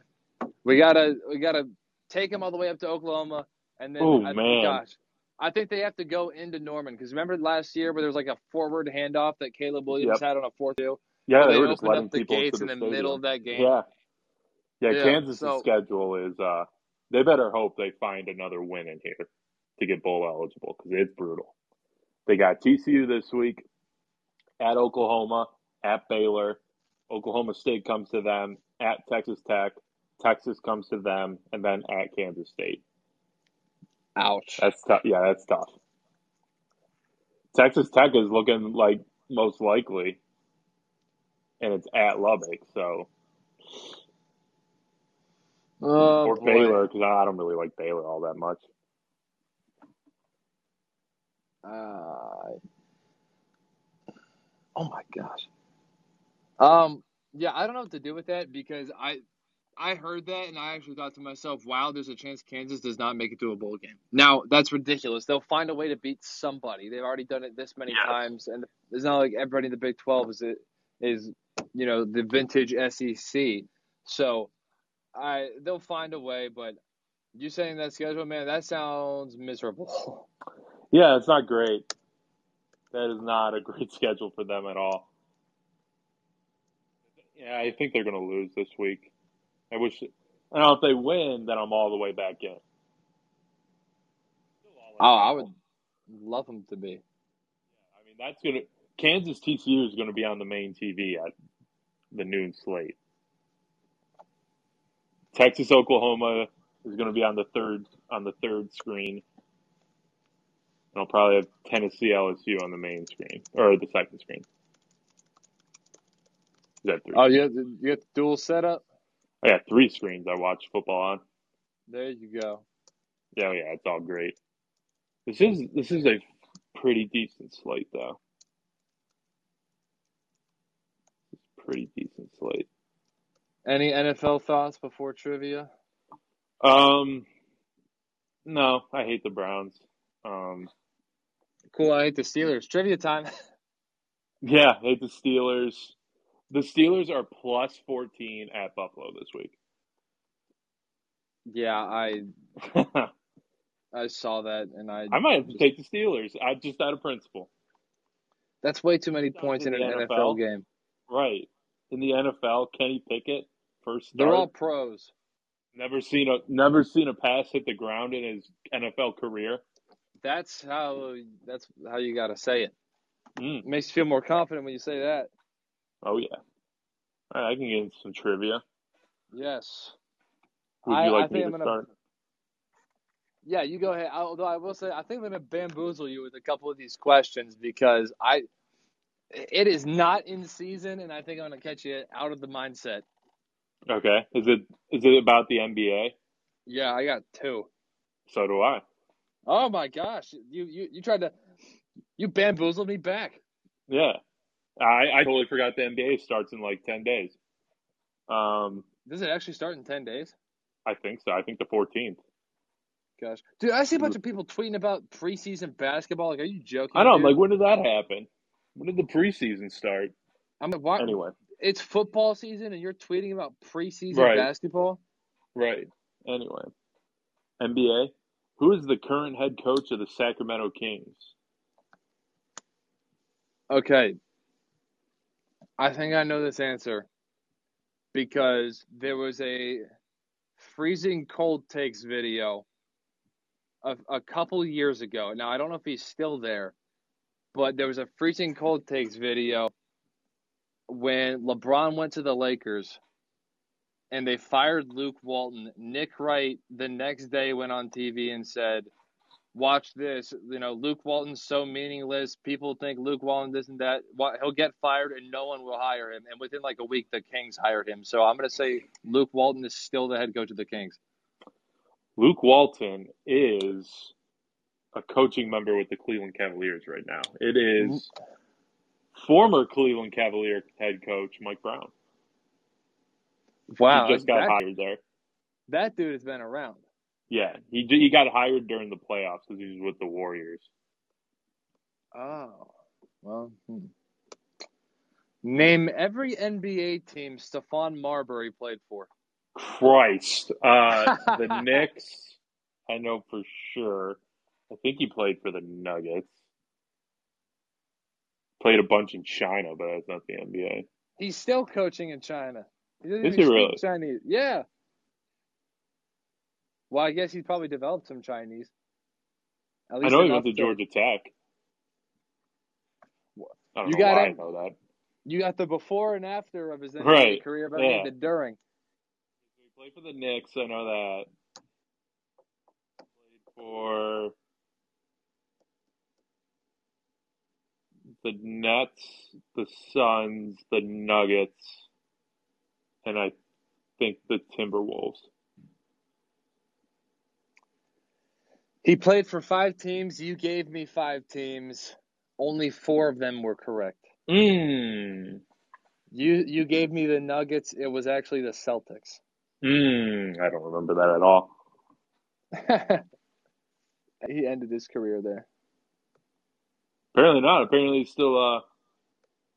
we gotta we gotta take them all the way up to Oklahoma, and then Oh, I, man. gosh, I think they have to go into Norman because remember last year where there was like a forward handoff that Caleb Williams Yep. had on a fourth two. Yeah, they, they were just opened letting up the people gates in the, the middle of that game. Yeah, yeah. Yeah, Kansas' so- schedule is. uh They better hope they find another win in here to get bowl eligible because it's brutal. They got TCU this week at Oklahoma, at Baylor. Oklahoma State comes to them at Texas Tech. Texas comes to them, and then at Kansas State. Ouch. That's tough. Yeah, that's tough. Texas Tech is looking like most likely, and it's at Lubbock, so Oh, or boy. Baylor because I don't really like Baylor all that much. Uh, oh my gosh. Um. Yeah, I don't know what to do with that because I, I heard that and I actually thought to myself, "Wow, there's a chance Kansas does not make it to a bowl game." Now that's ridiculous. They'll find a way to beat somebody. They've already done it this many times, and it's not like everybody in the Big Twelve is it is you know the vintage SEC. So, I they'll find a way. But you saying that schedule, man, that sounds miserable. Yeah, it's not great. That is not a great schedule for them at all. Yeah, I think they're going to lose this week. I wish. I don't know if they win, then I'm all the way back in. Oh, I would love them to be. I mean, that's going to Kansas TCU is going to be on the main TV at the noon slate. Texas Oklahoma is going to be on the third on the third screen. And I'll probably have Tennessee LSU on the main screen or the second screen. Is that three? Oh, you have you have the dual setup. I got three screens I watch football on. There you go. Yeah, yeah, it's all great. This is this is a pretty decent slate though. Pretty decent slate. Any NFL thoughts before trivia? Um, no, I hate the Browns. Um, Cool. I hate the Steelers. Trivia time. yeah, I hate the Steelers. The Steelers are plus fourteen at Buffalo this week. yeah, I I saw that and I. I might have to take the Steelers. I just out of principle. That's way too many points in In an NFL NFL? game. Right. In the NFL, Kenny Pickett first start. They're all pros. Never seen a never seen a pass hit the ground in his NFL career. That's how. That's how you got to say it. Mm. It makes you feel more confident when you say that. Oh yeah. All right, I can get into some trivia. Yes. Would you I like me think to I'm gonna- start? Yeah, you go ahead. Although I will say, I think I'm gonna bamboozle you with a couple of these questions because I, it is not in season, and I think I'm gonna catch you out of the mindset. Okay. Is it is it about the NBA? Yeah, I got two. So do I. Oh my gosh, you you you tried to, you bamboozled me back. Yeah. I, I totally forgot the NBA starts in like ten days. Um, Does it actually start in ten days? I think so. I think the fourteenth. Gosh, dude, I see a bunch of people tweeting about preseason basketball. Like, are you joking? I know. Dude? like, when did that happen? When did the preseason start? I'm like, why, Anyway, it's football season and you're tweeting about preseason Right. basketball. right. Anyway, NBA. Who is the current head coach of the Sacramento Kings? Okay. I think I know this answer because there was a freezing cold takes video of a couple years ago. Now I don't know if he's still there, but there was a freezing cold takes video when LeBron went to the Lakers and they fired Luke Walton. Nick Wright the next day went on TV and said, "Watch this. You know, Luke Walton's so meaningless. People think Luke Walton this and that. He'll get fired and no one will hire him." And within like a week, the Kings hired him. So I'm gonna say Luke Walton is still the head coach of the Kings. Luke Walton is a coaching member with the Cleveland Cavaliers right now. It is mm-hmm. former Cleveland Cavalier head coach Mike Brown. Wow, he just got that, hired there. that dude has been around. Yeah, he he got hired during the playoffs because he was with the Warriors. Oh, well. Hmm. Name every NBA team Stephon Marbury played for. Christ, uh, the Knicks, I know for sure. I think he played for the Nuggets. Played a bunch in China, but that's not the NBA. He's still coaching in China. He Is he really? Chinese. Yeah. Well, I guess he's probably developed some Chinese. At I least know he went to Georgia Tech. I don't You know got why it. I know that. You got the before and after of his NBA Right, career, but I yeah. the during. He played for the Knicks. I know that. Played for the Nets, the Suns, the Nuggets, and I think the Timberwolves. He played for five teams. You gave me five teams. Only four of them were correct. Mmm. You you gave me the Nuggets. It was actually the Celtics. Mmm. I don't remember that at all. he ended his career there. Apparently not. Apparently he's still uh,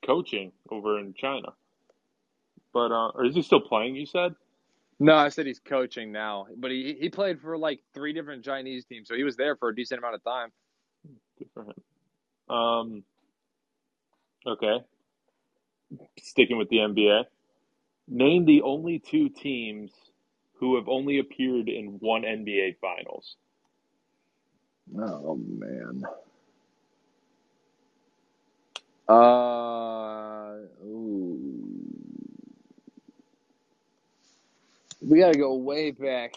coaching over in China. But uh, or is he still playing? You said. No, I said he's coaching now, but he he played for like three different Chinese teams, so he was there for a decent amount of time. Good for him. Um. Okay. Sticking with the NBA. Name the only two teams who have only appeared in one NBA Finals. Oh man. Uh, ooh. We got to go way back.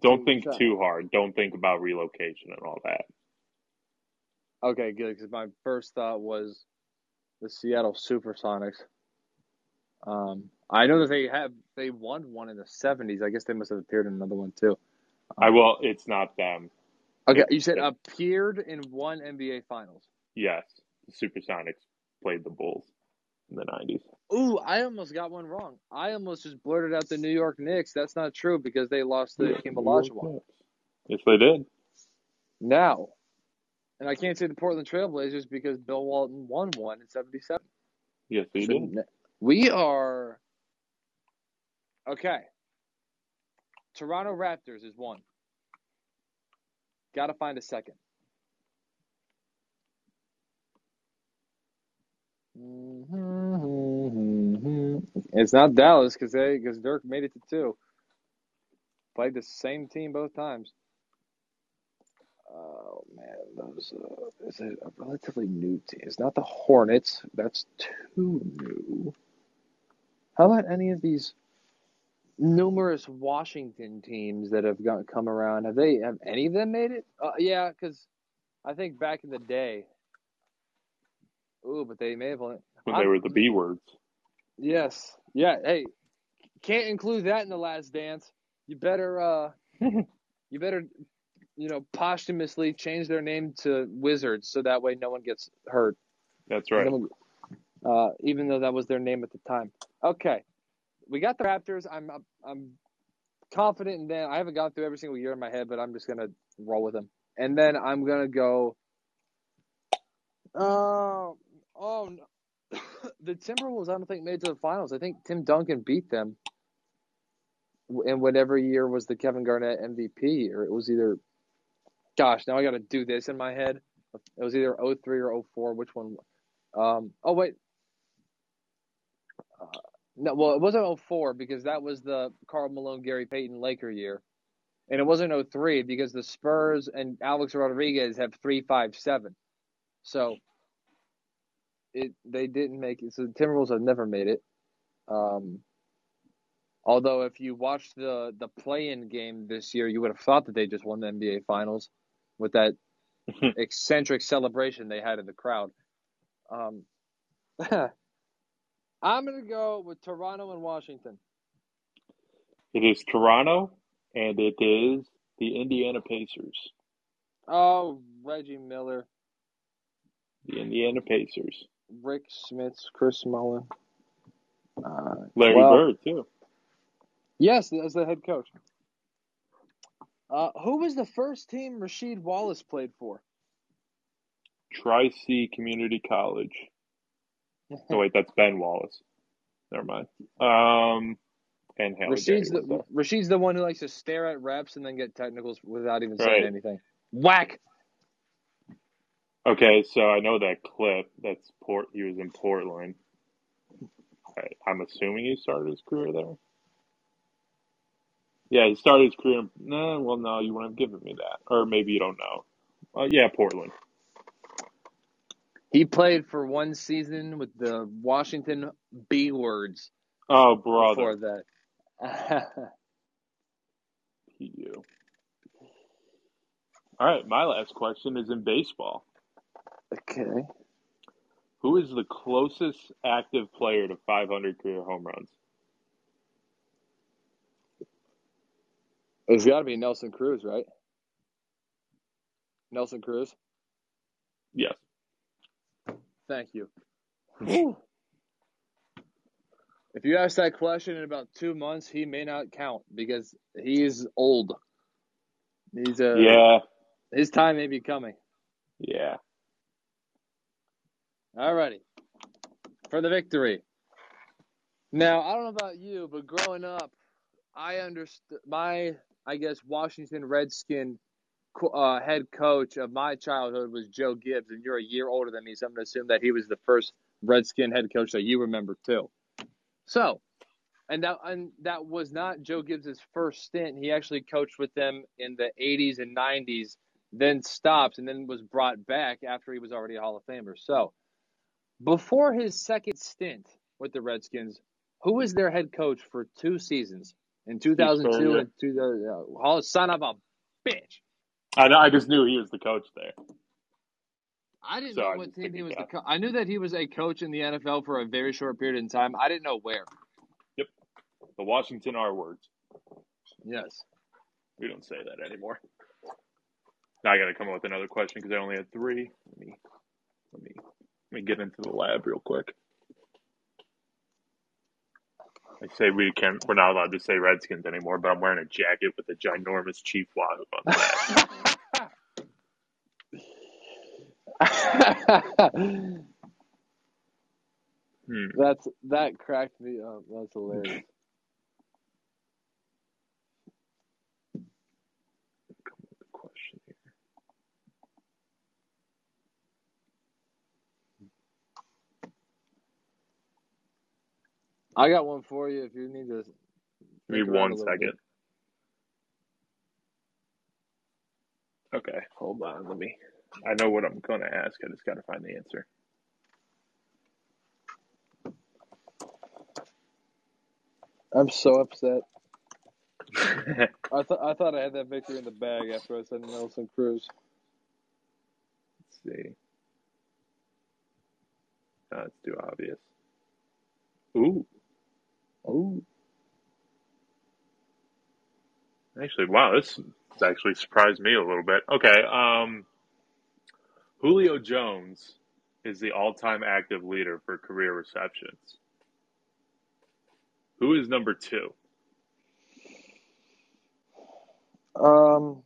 Don't to think Chi- too hard. Don't think about relocation and all that. Okay, good. Because my first thought was the Seattle SuperSonics. Um, I know that they have they won one in the seventies. I guess they must have appeared in another one too. I will. It's not them. Okay, you said appeared in one NBA Finals. Yes, the Supersonics played the Bulls in the nineties. Ooh, I almost got one wrong. I almost just blurted out the New York Knicks. That's not true because they lost to Hakeem Olajuwon. Yes, they did. Now, and I can't say the Portland Trailblazers because Bill Walton won one in '77. Yes, they did. We are okay. Toronto Raptors is one. Got to find a second. It's not Dallas because they because Dirk made it to two. Played the same team both times. Oh man, those uh, is a relatively new team? It's not the Hornets. That's too new. How about any of these numerous Washington teams that have got come around? Have they have any of them made it? Uh, yeah, because I think back in the day. Ooh, but they may have only. When they I'm- were the B words. Yes. Yeah. Hey, can't include that in the last dance. You better, uh, you better, you know, posthumously change their name to Wizards so that way no one gets hurt. That's right. Uh, even though that was their name at the time. Okay, we got the Raptors. I'm, I'm, I'm confident in them. I haven't gone through every single year in my head, but I'm just gonna roll with them. And then I'm gonna go. Uh, Oh, no. the Timberwolves, I don't think made to the finals. I think Tim Duncan beat them. And whatever year was the Kevin Garnett MVP year? It was either, gosh, now I got to do this in my head. It was either 03 or 04. Which one? Um, oh wait, uh, no, well it wasn't 04 because that was the Karl Malone, Gary Payton Laker year, and it wasn't 03 because the Spurs and Alex Rodriguez have three, five, seven. So it they didn't make it. So the Timberwolves have never made it. Um, although if you watched the the play-in game this year, you would have thought that they just won the NBA Finals with that eccentric celebration they had in the crowd. Um, I'm gonna go with Toronto and Washington. It is Toronto, and it is the Indiana Pacers. Oh, Reggie Miller, The Indiana Pacers. Rik Smits, Chris Mullin. Uh, Larry well, Bird too. Yes, as the head coach. Uh, who was the first team Rasheed Wallace played for? Tri C Community College. Oh wait, that's Ben Wallace. Never mind. Um, and Haley Berry the Rasheed's the one who likes to stare at reps and then get technicals without even saying Right. anything. Whack. Okay, so I know that clip. That's Port. He was in Portland. I'm assuming he started his career there. Yeah, he started his career. in- No, well, no, you wouldn't have given me that, or maybe you don't know. Uh, yeah, Portland. He played for one season with the Washington B words Oh, brother. before that. PU. All right, my last question is in baseball. Okay. Who is the closest active player to 500 career home runs? It's got to be Nelson Cruz, right? Nelson Cruz. Yes. Thank you. if you ask that question in about two months, he may not count because he's old. He's uh, Yeah. His time may be coming. Yeah. Alrighty. For the victory. Now, I don't know about you, but growing up, I understood my, I guess, Washington Redskin uh, head coach of my childhood was Joe Gibbs, and you're a year older than me, so I'm going to assume that he was the first Redskin head coach that you remember too. So, and that and that was not Joe Gibbs' first stint. He actually coached with them in the 80s and 90s, then stopped, and then was brought back after he was already a Hall of Famer. So, before his second stint with the Redskins, who was their head coach for two seasons in 2002 Spurrier. and 2000? Uh, Hall son of a bitch. I know, I just knew he was the coach there. I didn't So know what team he was. The co- I knew that he was a coach in the NFL for a very short period in time. I didn't know where. Yep, the Washington R words. Yes. We don't say that anymore. Now I got to come up with another question because I only had three. Let me, let me, let me get into the lab real quick. I say we can't. We're not allowed to say Redskins anymore, but I'm wearing a jacket with a ginormous Chief Wahoo on the back. Hmm. That's that cracked me up. That's hilarious. Come up with a question here. I got one for you if you need to. Give me one second. bit. Okay, hold on. Let me. I know what I'm going to ask. I just got to find the answer. I'm so upset. I thought I thought I had that victory in the bag after I said Nelson Cruz. Let's see. No, too obvious. Ooh, Oh, actually, wow, this actually surprised me a little bit. Okay, um, Julio Jones is the all-time active leader for career receptions. Who is number two? um,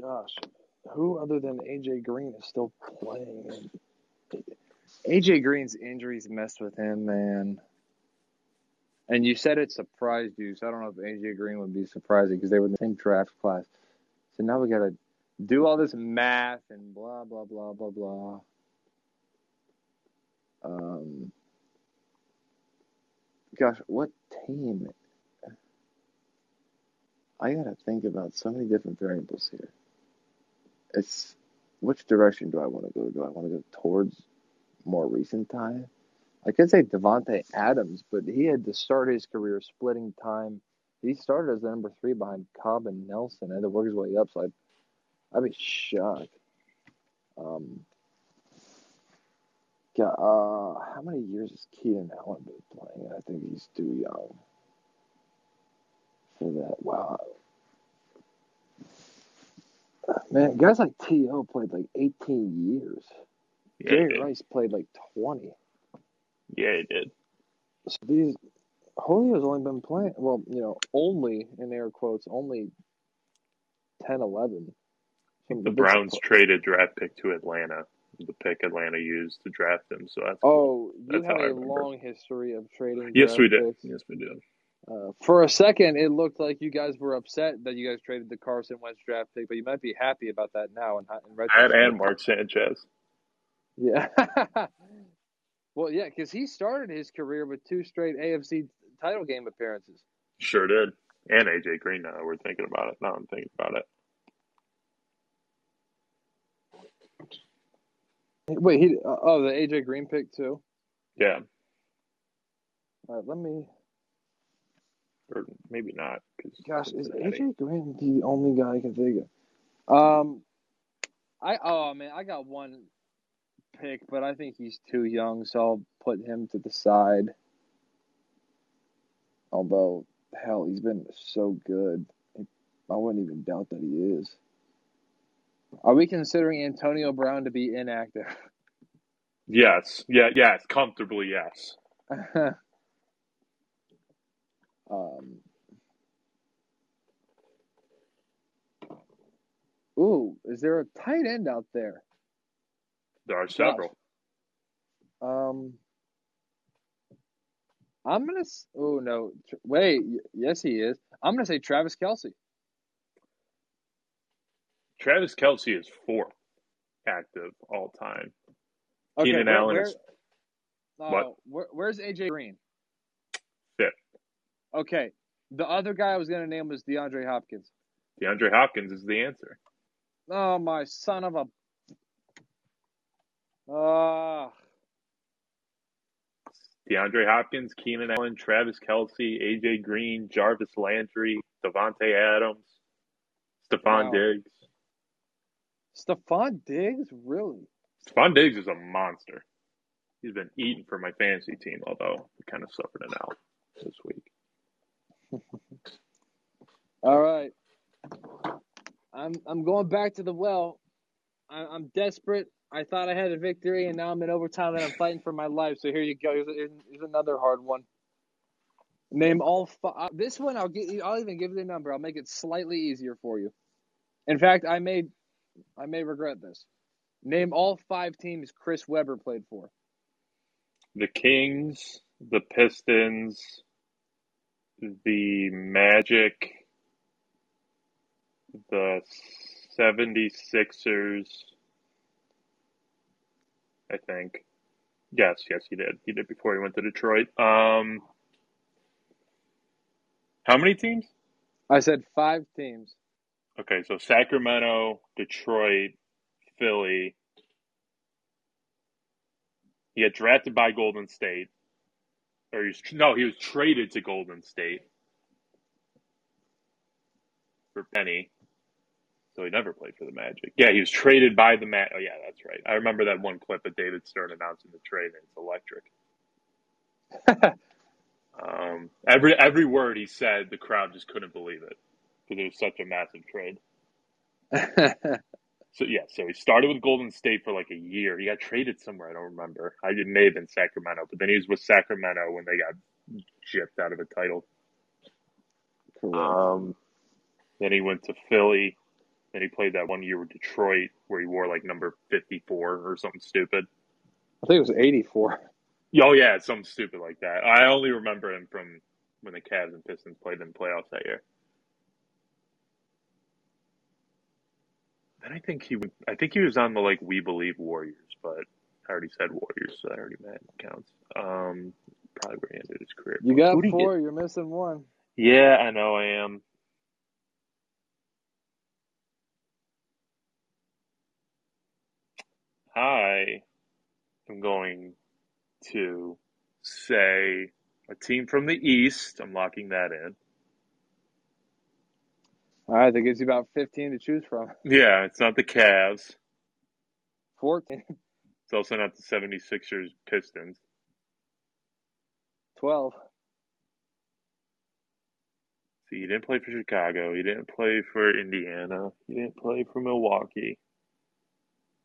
gosh, who other than AJ Green is still playing? AJ Green's injuries messed with him, man. And you said it surprised you, so I don't know if AJ Green would be surprising because they were in the same draft class. So now we got to do all this math and blah blah blah blah blah. Um, gosh, what team? I gotta think about so many different variables here. It's which direction do I want to go? Do I want to go towards more recent time? I could say Davante Adams, but he had to start his career splitting time. He started as the number three behind Cobb and Nelson, and had to work his way up. So I'd, I'd be shocked. Um, yeah, uh, how many years has Keenan Allen been playing? I think he's too young for that. Wow. Man, guys like T.O. played like 18 years. Jerry. Rice played like 20. Yeah, he did. So these Julio's only been playing well, you know, only in air quotes, only 10, 11. Some The Browns traded draft pick to Atlanta. The pick Atlanta used to draft him. So that's Oh, cool. you That's have a long history of trading. yes, we did. picks. Yes, we did. Uh, for a second, it looked like you guys were upset that you guys traded the Carson Wentz draft pick, but you might be happy about that now. In, in retrospect. and Mark Sanchez. Yeah. well, yeah, because he started his career with two straight AFC title game appearances. Sure did. And AJ Green. Now that we're thinking about it. Now I'm thinking about it. Wait, he uh, oh the AJ Green pick too. Yeah, All right, let me. or maybe not. 'cause Gosh, is. AJ Green the only guy I can think of? Um, I oh man, I got one pick, but I think he's too young, so I'll put him to the side. Although, hell, he's been so good, I wouldn't even doubt that he is. Are we considering Antonio Brown to be inactive? Yes. Yeah. Yes. Comfortably. Yes. um. Ooh, is there a tight end out there? There are several. Um, I'm gonna. Oh no! Wait, yes, he is. I'm gonna say Travis Kelce. Travis Kelce is fourth active all time. Okay, Keenan where- Allen where- is oh, what? where- where's AJ Green? fifth. Okay, the other guy I was gonna name was DeAndre Hopkins. DeAndre Hopkins is the answer. Oh my son of a. Ah, DeAndre Hopkins, Keenan Allen, Travis Kelce, AJ Green, Jarvis Landry, Davante Adams, Stefon Wow. Diggs. Stefon Diggs, really? Stefon Diggs is a monster. He's been eating for my fantasy team, although he kind of suffered an out this week. All right. I'm I'm going back to the well. I, I'm desperate. I thought I had a victory, and now I'm in overtime, and I'm fighting for my life. So here you go. Here's, here's another hard one. Name all five. Uh, this one, I'll get. you I'll even give you the number. I'll make it slightly easier for you. In fact, I may, I may regret this. Name all five teams Chris Webber played for. The Kings, the Pistons, the Magic, the 76ers, I think. Yes, yes, he did. He did before he went to Detroit. Um, how many teams? I said five teams. Okay, so Sacramento, Detroit, Philly. He got drafted by Golden State. Or he was, no, he was traded to Golden State for Penny. So he never played for the Magic. Yeah, he was traded by the Magic. Oh, yeah, that's right. I remember that one clip of David Stern announcing the trade, and it's electric. Um, every every word he said, the crowd just couldn't believe it because it was such a massive trade. So yeah, so he started with Golden State for like a year. He got traded somewhere, I don't remember. I it may have been Sacramento, but then he was with Sacramento when they got gypped out of a title. Correct. Um, then he went to Philly. Then he played that one year with Detroit where he wore like number 54 or something stupid. I think it was 84. Oh, yeah, something stupid like that. I only remember him from when the Cavs and Pistons played in the playoffs that year. Then I think he I think he was on the like We Believe Warriors, but I already said Warriors, so that already meant counts. Um, probably where he ended his career. You got four. You're missing one. Yeah, I know I am. I am going to say a team from the East. I'm locking that in. All right, that gives you about 15 to choose from. Yeah, it's not the Cavs. 14. It's also not the 76ers Pistons. 12. See, he didn't play for Chicago. He didn't play for Indiana. He didn't play for Milwaukee.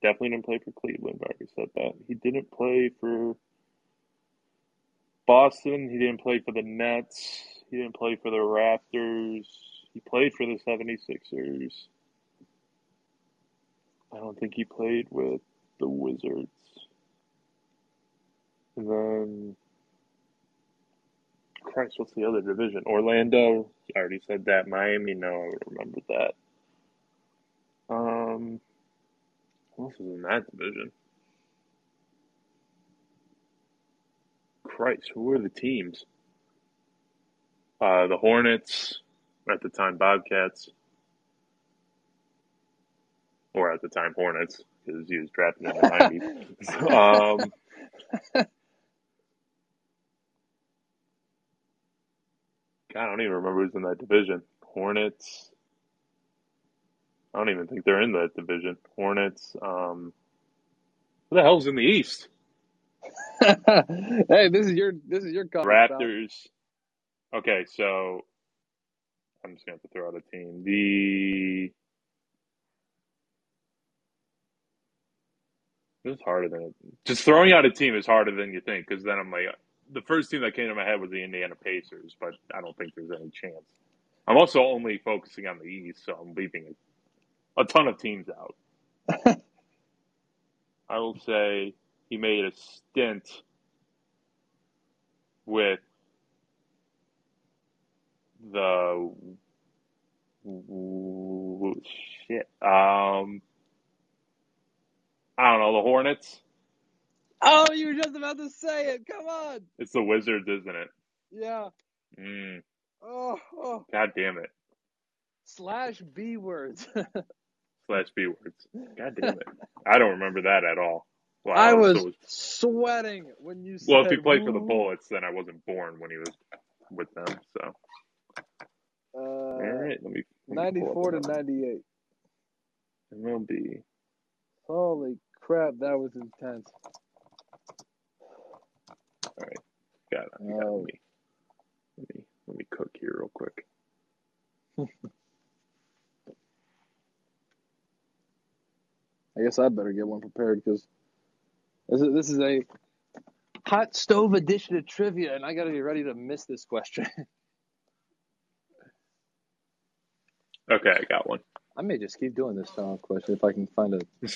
Definitely didn't play for Cleveland. I already said that. He didn't play for Boston. He didn't play for the Nets. He didn't play for the Raptors. He played for the 76ers. I don't think he played with the Wizards. And then, Christ, what's the other division? Orlando. I already said that. Miami. No, I remember that. Um, who else is in that division? Christ, who were the teams? Uh, the Hornets, at the time Bobcats, or at the time Hornets, because he was drafted in the 90s. um, God, I don't even remember who's in that division. Hornets. I don't even think they're in that division. Hornets. Um, who the hell's in the East? hey, this is your this is your Raptors. Okay, so I'm just gonna have to throw out a team. The It's harder than just throwing out a team is harder than you think because then I'm like the first team that came to my head was the Indiana Pacers, but I don't think there's any chance. I'm also only focusing on the East, so I'm leaving a, ton of teams out. I will say he made a stint with the shit. Um, I don't know the Hornets. Oh, you were just about to say it. Come on. It's the Wizards, isn't it? Yeah. Mm. Oh, oh. God damn it. Slash B words. Slash B words. God damn it. I don't remember that at all. Wow, I was, was sweating when you Well, if he played for the Bullets, then I wasn't born when he was with them, so. Uh, all right, let me. Let me 94 to 98. MLB. Holy crap, that was intense. All right, got it. Got oh. me. Let me let me cook here real quick. I guess I better get one prepared because this is, this is a hot stove edition of trivia, and I got to be ready to miss this question. okay, I got one. I may just keep doing this style question if I can find a.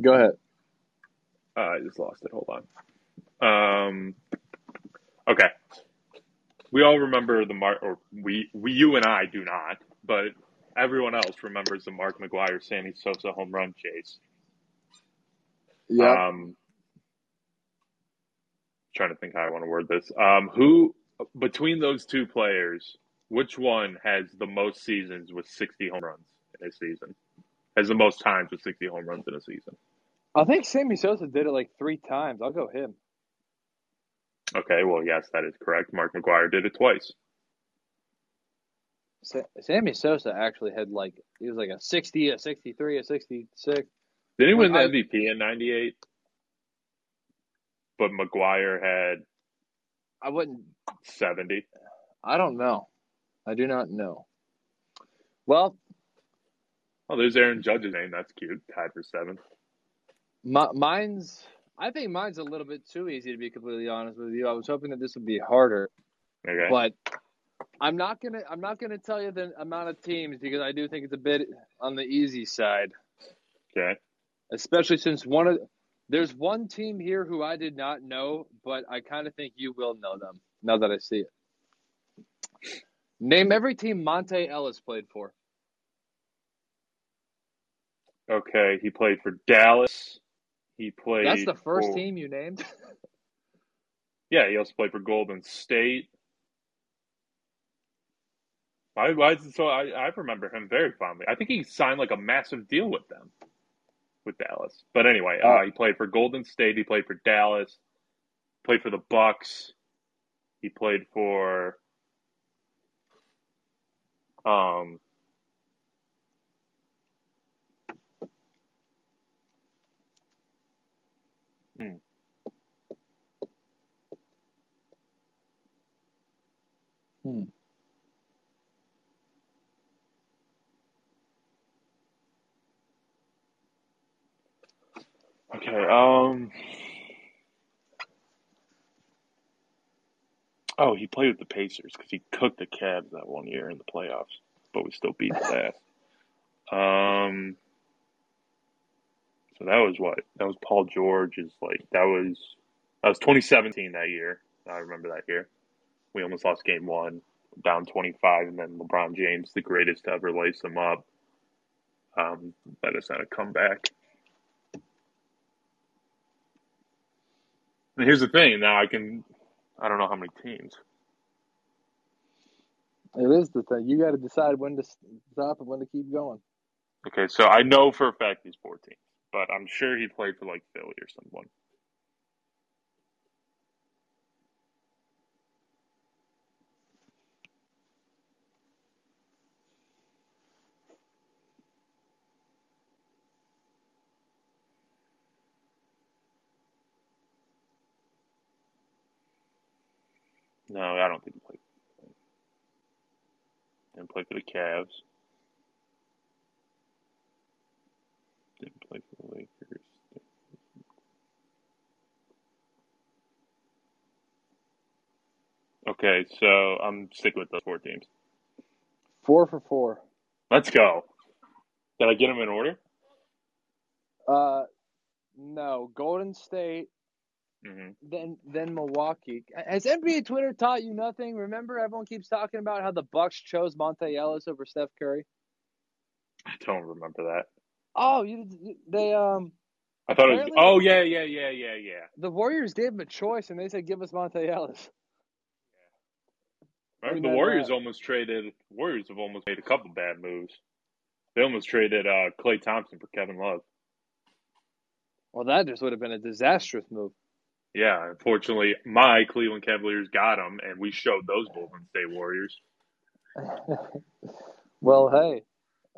Go ahead. Uh, I just lost it. Hold on. Um, okay. We all remember the Mark, or we, we, you and I do not, but everyone else remembers the Mark McGwire Sammy Sosa home run chase. Yeah. Um, trying to think how I want to word this. Um, who between those two players, which one has the most seasons with 60 home runs in a season? Has the most times with 60 home runs in a season? I think Sammy Sosa did it like three times. I'll go him. Okay, well, yes, that is correct. Mark McGwire did it twice. Sammy Sosa actually had like he was like a sixty, a sixty-three, a sixty-six. Did he win the MVP in '98? But McGwire had. I wouldn't. Seventy. I don't know. I do not know. Well. Oh, there's Aaron Judge's name. That's cute. Tied for seventh. My, mine's. I think mine's a little bit too easy to be completely honest with you. I was hoping that this would be harder. Okay. But I'm not gonna I'm not gonna tell you the amount of teams because I do think it's a bit on the easy side. Okay. Especially since one of there's one team here who I did not know, but I kind of think you will know them now that I see it. Name every team Monta Ellis played for. Okay, he played for Dallas. He played. That's the first for, team you named. Yeah, he also played for Golden State. It so? I, I remember him very fondly. I think he signed like a massive deal with them, with Dallas. But anyway, uh, he played for Golden State. He played for Dallas. Played for the Bucks. He played for um hmm. Hmm. Okay. Um. Oh, he played with the Pacers because he cooked the Cavs that one year in the playoffs, but we still beat his ass. Um. So that was what? That was Paul George. Is like that was that was 2017 that year. I remember that year. We almost lost game one, down 25, and then LeBron James, the greatest to ever lace them up, um, let us had a comeback. And here's the thing. Now I can, I don't know how many teams. It is the thing. You got to decide when to stop and when to keep going. Okay, so I know for a fact he's 14, but I'm sure he played for like Philly or someone. No, I don't think he played. Didn't play for the Cavs. Didn't play for the Lakers. Okay, so I'm sticking with those four teams. Four for four. Let's go. Did I get them in order? Uh, no. Golden State, Mm-hmm. then then Milwaukee. Has NBA Twitter taught you nothing? Remember, everyone keeps talking about how the Bucks chose Monta Ellis over Steph Curry. I don't remember that. Oh, you they um. I thought it was. Oh yeah, yeah, yeah, yeah, yeah. The Warriors gave him a choice, and they said, "Give us Monta Ellis." Remember the Warriors uh, almost traded. Warriors have almost made a couple bad moves. They almost traded uh, Klay Thompson for Kevin Love. Well, that just would have been a disastrous move. Yeah, unfortunately, my Cleveland Cavaliers got him, and we showed those Golden State Warriors. well, hey,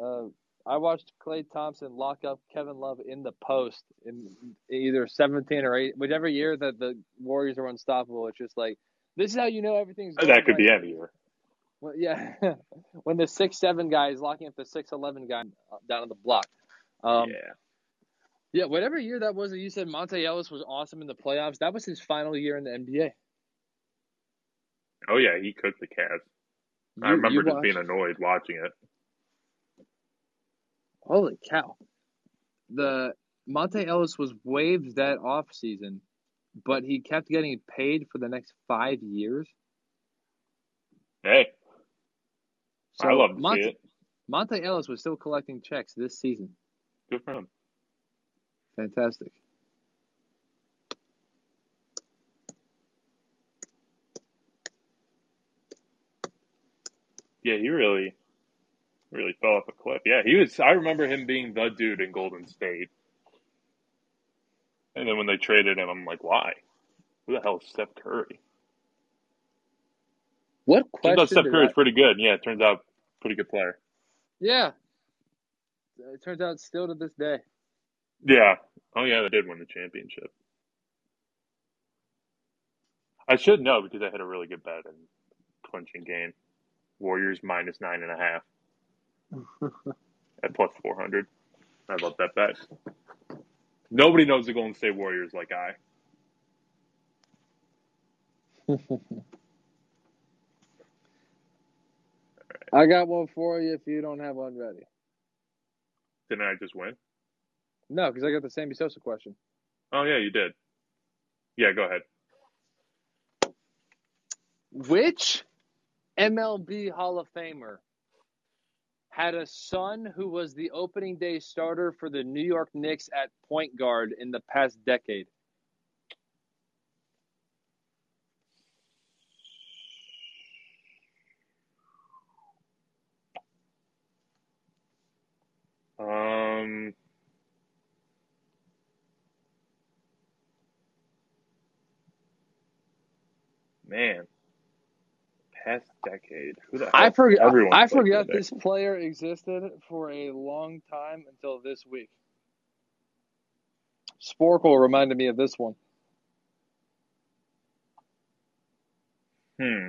uh, I watched Klay Thompson lock up Kevin Love in the post in either 17 or 8, whichever year that the Warriors are unstoppable. It's just like, this is how you know everything's That could right. be any year. Well, yeah, when the six seven guy is locking up the six eleven guy down on the block. Um, yeah. Yeah, whatever year that was that you said Monta Ellis was awesome in the playoffs. That was his final year in the NBA. Oh yeah, he cooked the Cavs. I remember just watched- being annoyed watching it. Holy cow! The Monta Ellis was waived that off season, but he kept getting paid for the next five years. Hey, So I love to Monta. Monta Ellis was still collecting checks this season. Good for him. Fantastic. Yeah, he really, really fell off a cliff. Yeah, he was. I remember him being the dude in Golden State. And then when they traded him, I'm like, why? Who the hell is Steph Curry? What question? Turns question? out Steph did Curry's I- pretty good. Yeah, it turns out pretty good player. Yeah. It turns out still to this day. Yeah. Oh yeah, they did win the championship. I should know because I had a really good bet in clinching game. Warriors minus nine and a half at plus four hundred. I love that bet. Nobody knows the Golden State Warriors like I. I got one for you if you don't have one ready. Didn't I just win? No, because I got the Sammy Sosa question. Oh yeah, you did. Yeah, go ahead. Which MLB Hall of Famer had a son who was the opening day starter for the New York Knicks at point guard in the past decade? Um, man, past decade. Who the? I. Everyone I played for forget this player existed for a long time until this week. Sporcle reminded me of this one. Hmm.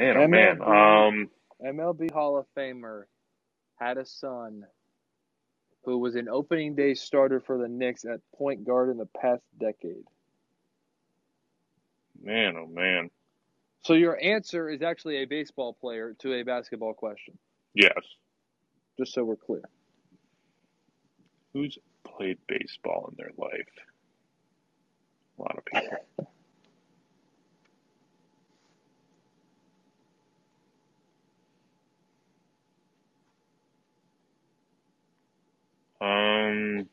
Man, oh man. MLB. Um, MLB Hall of Famer had a son who was an opening day starter for the Knicks at point guard in the past decade. man, oh man. So your answer is actually a baseball player to a basketball question, Yes. just so we're clear. Who's played baseball in their life? A lot of people. Um,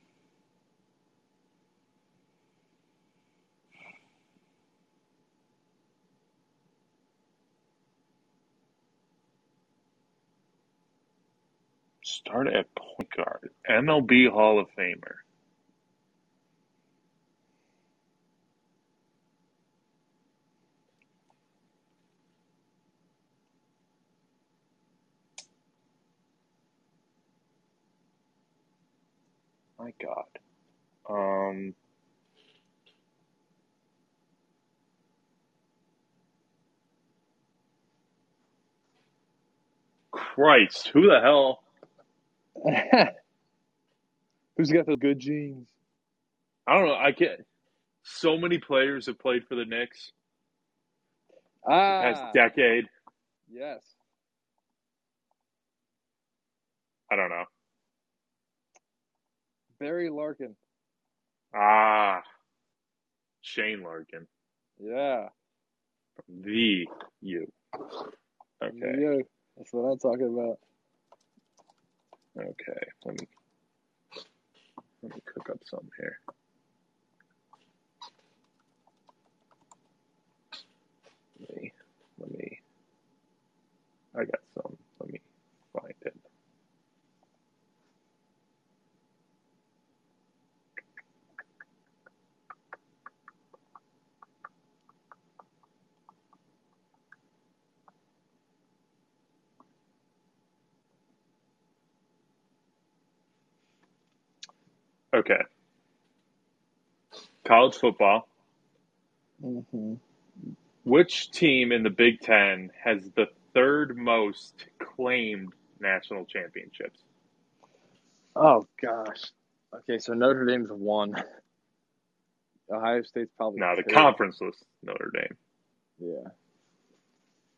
start at point guard. MLB Hall of Famer. My God. Um, Christ, who the hell? Who's got those good genes? I don't know. I can't. So many players have played for the Knicks Ah, past decade. yes. I don't know. Barry Larkin. Ah, Shane Larkin, Yeah. the you. Okay, Yeah, that's what I'm talking about. okay. Let me let me cook up some here. Let me let me. I got some. Let me find it. Okay. College football. hmm Which team in the Big Ten has the third most claimed national championships? Oh gosh. Okay, so Notre Dame's one. Ohio State's probably Now the two. conference was Notre Dame. Yeah.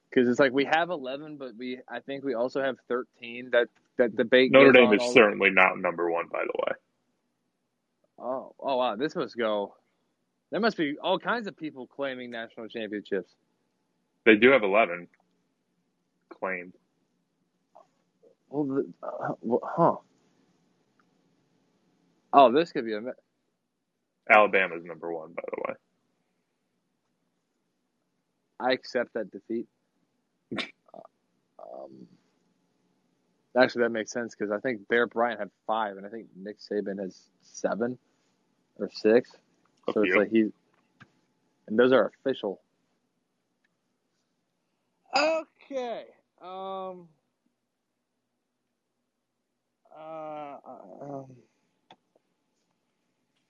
Because it's like we have eleven, but we I think we also have thirteen. That that debate. Notre Dame is certainly not number one, by the way. Oh! This must go. There must be all kinds of people claiming national championships. They do have eleven claimed. Well, the, uh, well, huh? Oh, this could be a. Alabama's number one, by the way. I accept that defeat. um, actually, that makes sense because I think Bear Bryant had five, and I think Nick Saban has seven or six. A So it's like he, and those are official. Okay. Um. Uh, um.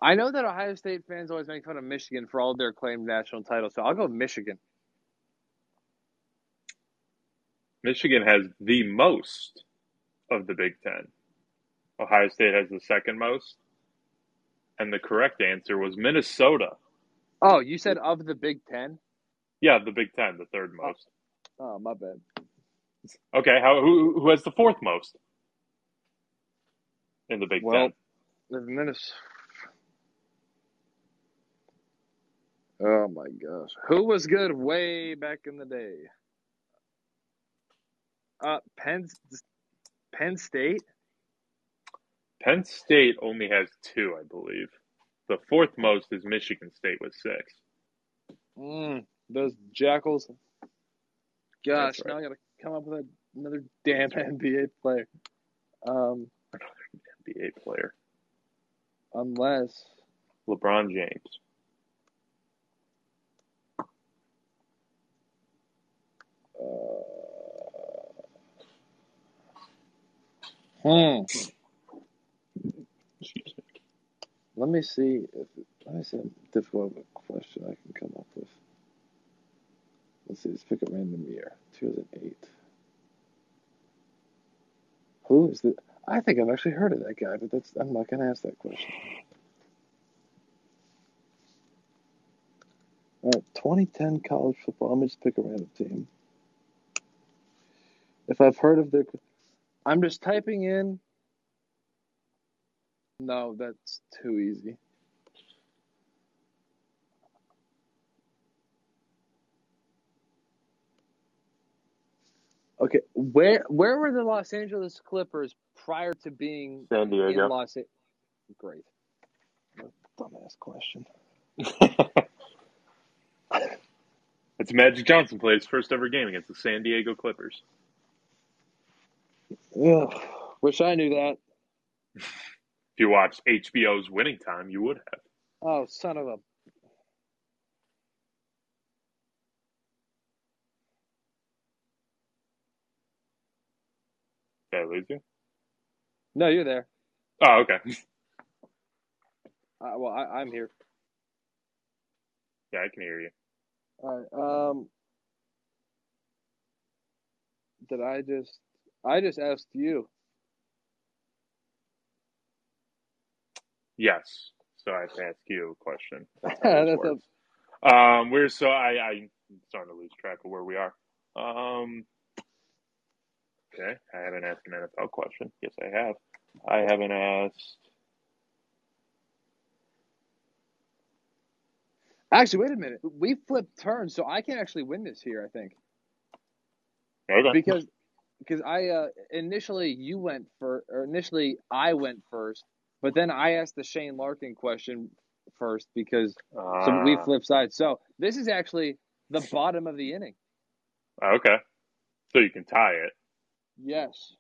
I know that Ohio State fans always make fun of Michigan for all their claimed national titles, so I'll go Michigan. Michigan has the most of the Big Ten. Ohio State has the second most. And the correct answer was Minnesota. Oh, you said of the Big Ten? Yeah, the Big Ten, the third most. Oh, my bad. Okay, how who who has the fourth most in the Big Well, Ten? the Minnesota. Oh my gosh, who was good way back in the day? Uh, Penn, Penn State. Penn State only has two, I believe. The fourth most is Michigan State with six. Mm, those jackals. Gosh, That's now right. I gotta come up with another damn NBA player. Um, NBA player. unless LeBron James. uh, hmm. Excuse me. Let me see if let me see how difficult of a question I can come up with. Let's see, let's pick a random year. 2008. Who is the I think I've actually heard of that guy, but that's I'm not gonna ask that question. All right, 2010 college football. Let me just pick a random team. If I've heard of the, I'm just typing in. No, that's too easy. Okay, where where were the Los Angeles Clippers prior to being San in Diego. Los Angeles? Great. Dumbass question. It's Magic Johnson played his first ever game against the San Diego Clippers. Ugh, wish I knew that. If you watched HBO's Winning Time, you would have. Oh, son of a. Did I lose you? No, you're there. Oh, okay. Uh, well, I, I'm here. Yeah, I can hear you. All right. Um, did I just? I just asked you. Yes. So I have to ask you a question. That's That's a. Um, we're so I I'm starting to lose track of where we are. Um, okay, I haven't asked an NFL question. Yes, I have. I haven't asked. actually, wait a minute. We flipped turns, so I can actually win this here. I think Okay. because because I uh, initially you went for or initially I went first, but then I asked the Shane Larkin question first because so we Ah, flip sides. So this is actually the bottom of the inning. okay. So you can tie it. Yes.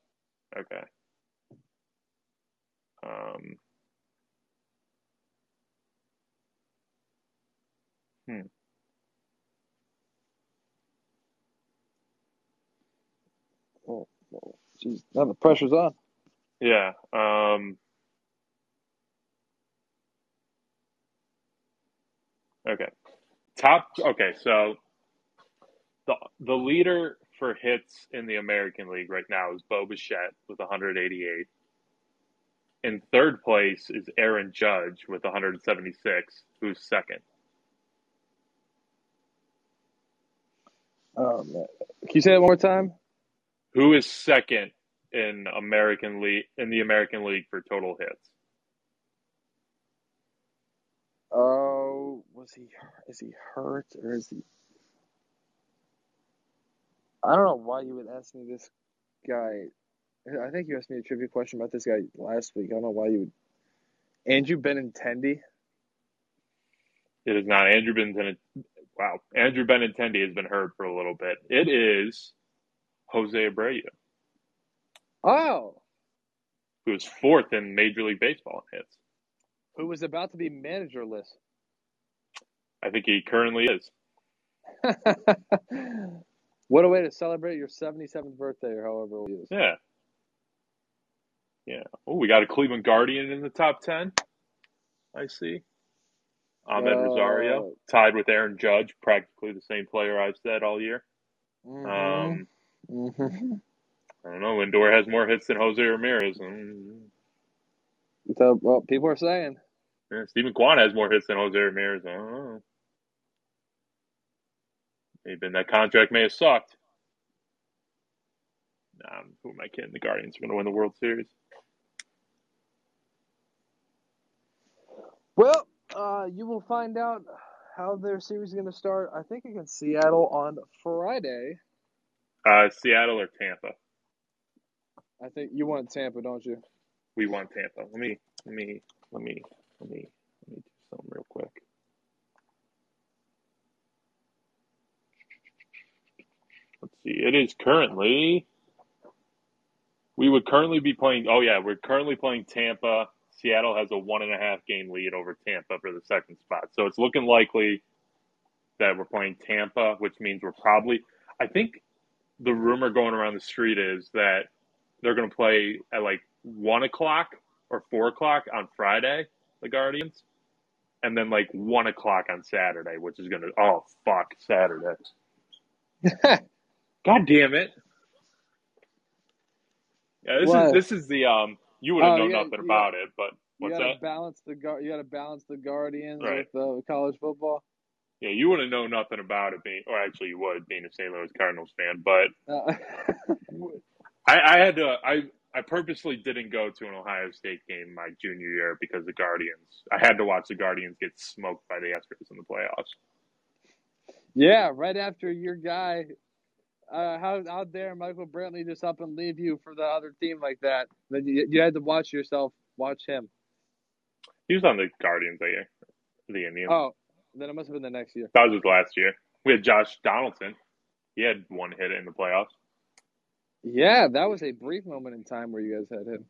Okay. Um. Hmm. Oh, oh, geez, now the pressure's on. Yeah. Um. Okay. Top. Okay. So the the leader for hits in the American League right now is Bo Bichette with 188. In third place is Aaron Judge with 176, who's second. Oh man, can you say that one more time? Who is second in American League in the American League for total hits? Oh, was he? Is he hurt or is he? I don't know why you would ask me this guy. I think you asked me a trivia question about this guy last week. I don't know why you would. Andrew Benintendi. It is not Andrew Benintendi. Wow, Andrew Benintendi has been hurt for a little bit. It is Jose Abreu, Oh, who is fourth in Major League Baseball in hits. who was about to be managerless. I think he currently is. what a way to celebrate your 77th birthday, or however old he is. Yeah. Yeah. Oh, we got a Cleveland Guardian in the top 10. I see. Amed Uh, Rosario, tied with Aaron Judge, practically the same player I've said all year. Mhm. Um, Mhm. I don't know. Lindor has more hits than Jose Ramirez. Mm, So, well, people are saying. Yeah, Steven Kwan has more hits than Jose Ramirez. I don't know. Maybe that contract may have sucked. Nah, who am I kidding? The Guardians are going to win the World Series. Well, uh, you will find out how their series is going to start. I think against Seattle on Friday. Uh, Seattle or Tampa? I think you want Tampa, don't you? We want Tampa. Let me, let me, let me, let me, let me do something real quick. See. It is currently. We would currently be playing. Oh yeah, we're currently playing Tampa. Seattle has a one and a half game lead over Tampa for the second spot. So it's looking likely that we're playing Tampa, which means we're probably. I think the rumor going around the street is that they're going to play at like one o'clock or four o'clock on Friday, the Guardians, and then like one o'clock on Saturday, which is going to. Oh fuck, Saturday. God damn it. Yeah, this What? is this is the um you would have Oh, known yeah, nothing yeah. about it, but you what's gotta that? balance the Guar- You got to balance the Guardians Right. with uh, college football. Yeah, you wouldn't know nothing about it being or actually you would being a St. Louis Cardinals fan, but Uh, I, I had to I I purposely didn't go to an Ohio State game my junior year because the Guardians I had to watch the Guardians get smoked by the Astros in the playoffs. yeah, right after your guy. Uh, how how dare Michael Brantley just up and leave you for the other team like that? Then you, you had to watch yourself watch him. He was on the Guardians that year. The Indians. Oh, then it must have been the next year. That was his last year. We had Josh Donaldson. He had one hit in the playoffs. Yeah, that was a brief moment in time where you guys had him.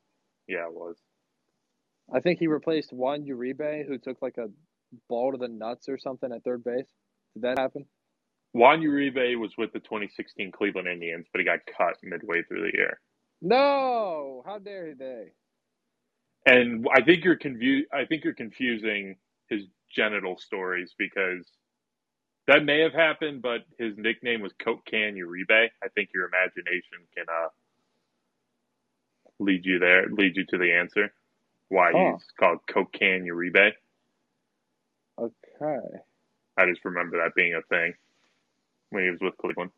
Yeah, it was. I think he replaced Juan Uribe, who took like a ball to the nuts or something at third base. Did that happen? Juan Uribe was with the 2016 Cleveland Indians, but he got cut midway through the year. No! How dare they? And I think you're confu- I think you're confusing his genital stories because that may have happened, but his nickname was Coke Can Uribe. I think your imagination can uh, lead you there, lead you to the answer why Huh. he's called Coke Can Uribe. Okay. I just remember that being a thing when he was with Cleveland.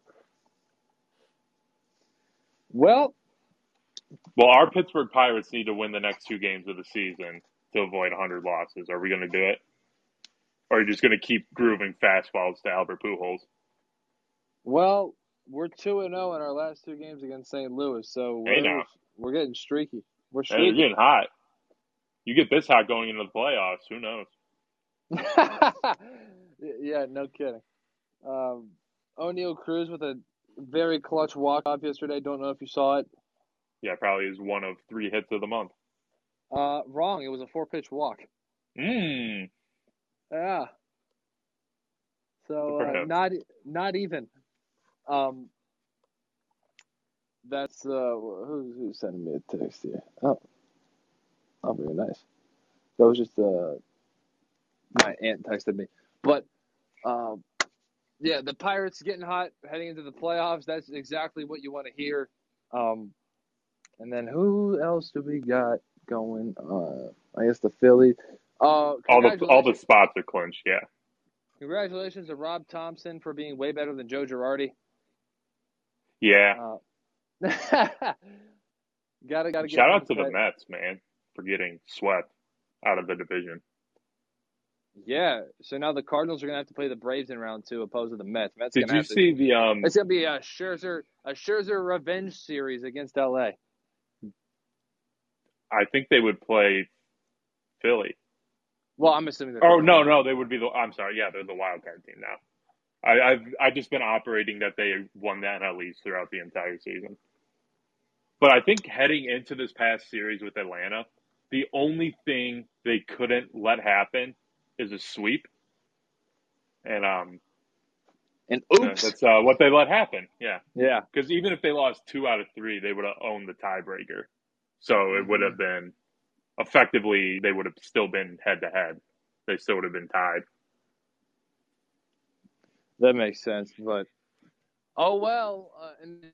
Well, Well, our Pittsburgh Pirates need to win the next two games of the season to avoid 100 losses. Are we going to do it? Or are you just going to keep grooving fastballs to Albert Pujols? well, we're two and zero in our last two games against St. Louis, so we're, now. we're getting streaky. We're Hey, you're getting hot. You get this hot going into the playoffs. Who knows? yeah, no kidding. Um, Oneil Cruz with a very clutch walk off yesterday. Don't know if you saw it. Yeah, probably is one of three hits of the month. Uh, wrong. It was a four pitch walk. Mmm. Yeah. So uh, not not even. Um. That's uh who's who's sending me a text here? Oh, oh, very nice. That was just uh my aunt texted me, but um, yeah, the Pirates getting hot heading into the playoffs. That's exactly what you want to hear. Um, and then who else do we got going? Uh, I guess the Phillies. Uh, All the all the spots are clinched. Yeah. Congratulations to Rob Thomson for being way better than Joe Girardi. Yeah. Uh, gotta gotta Shout out to the. Mets, man, for getting swept out of the division. Yeah, so now the Cardinals are gonna have to play the Braves in round two, opposed to the Mets. Mets Did you to- see the um? It's gonna be a Scherzer a Scherzer revenge series against LA. I think they would play Philly. Well, I'm assuming. Oh no, no, they would be the. I'm sorry, yeah, they're the wild card team now. I, I've I've just been operating that they won that at least throughout the entire season. But I think heading into this past series with Atlanta, the only thing they couldn't let happen is a sweep, and um, And oops, that's uh, what they let happen. Yeah, yeah, because even if they lost two out of three, they would have owned the tiebreaker. So it would have been effectively they would have still been head to head. They still would have been tied. that makes sense. But oh well, uh, and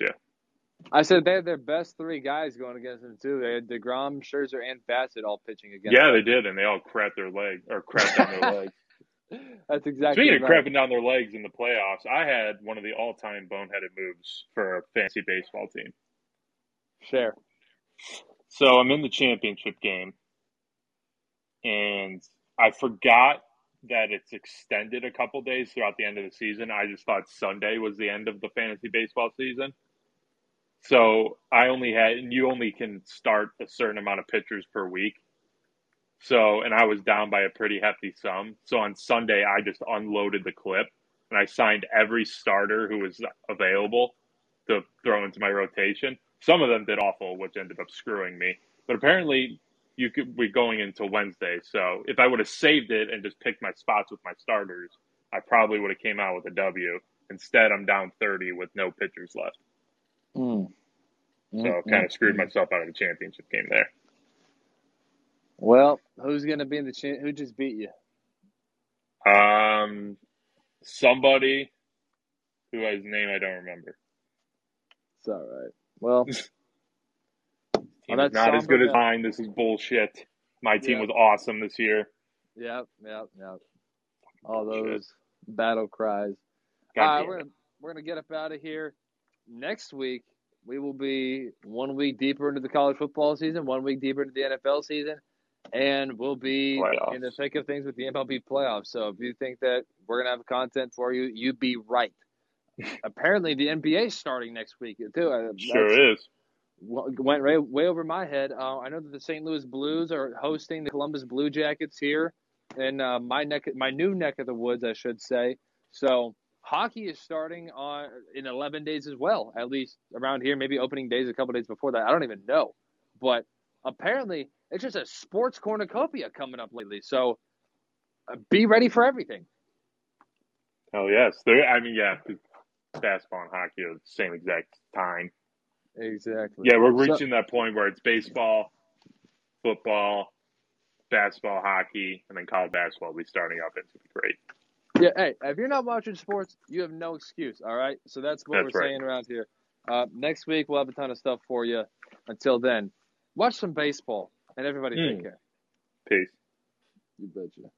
Yeah. I said they had their best three guys going against them too. They had Degrom, Scherzer, and Bassitt all pitching against. Them. Yeah, them. they did, and they all crapped their leg or crapped on their legs. That's exactly. Speaking of crapping down their legs in the playoffs, I had one of the all-time boneheaded moves for a fantasy baseball team. Share. So I'm in the championship game, and I forgot that it's extended a couple days throughout the end of the season. I just thought Sunday was the end of the fantasy baseball season. So I only had, and you only can start a certain amount of pitchers per week. So, and I was down by a pretty hefty sum. So on Sunday, I just unloaded the clip and I signed every starter who was available to throw into my rotation. Some of them did awful, which ended up screwing me. But apparently, you could be going into Wednesday. So if I would have saved it and just picked my spots with my starters, I probably would have came out with a W. Instead, I'm down 30 with no pitchers left. Mm. So kind of screwed myself out of the championship game there. Well, who's going to be in the cha- who just beat you? Um, somebody who has name I don't remember. It's all right. Well, Well, not as good as mine. This is bullshit. My team Yeah. was awesome this year. yep, yep, yep. All those battle cries. God All right, we're gonna we're gonna get up out of here. Next week we will be one week deeper into the college football season, one week deeper into the NFL season, and we'll be Playoffs. in the thick of things with the MLB playoffs. So if you think that we're gonna have content for you, you'd be right. Apparently, the NBA is starting next week too. Uh, that's- Sure is. went way, way over my head. Uh, I know that the St. Louis Blues are hosting the Columbus Blue Jackets here in uh, my neck, my new neck of the woods, I should say. So hockey is starting on in 11 days as well, at least around here. Maybe opening days a couple days before that. I don't even know, but apparently it's just a sports cornucopia coming up lately. So uh, be ready for everything. Hell yes. There. I mean, yeah. Basketball and hockey are the same exact time. Exactly. Yeah, we're So- reaching that point where it's baseball, football, basketball, hockey, and then college basketball will be starting up. It's gonna be great. Yeah, hey, if you're not watching sports, you have no excuse. All right, so that's what That's we're right. saying around here. Uh, next week we'll have a ton of stuff for you. Until then, watch some baseball, and everybody Mm. take care. Peace. You betcha.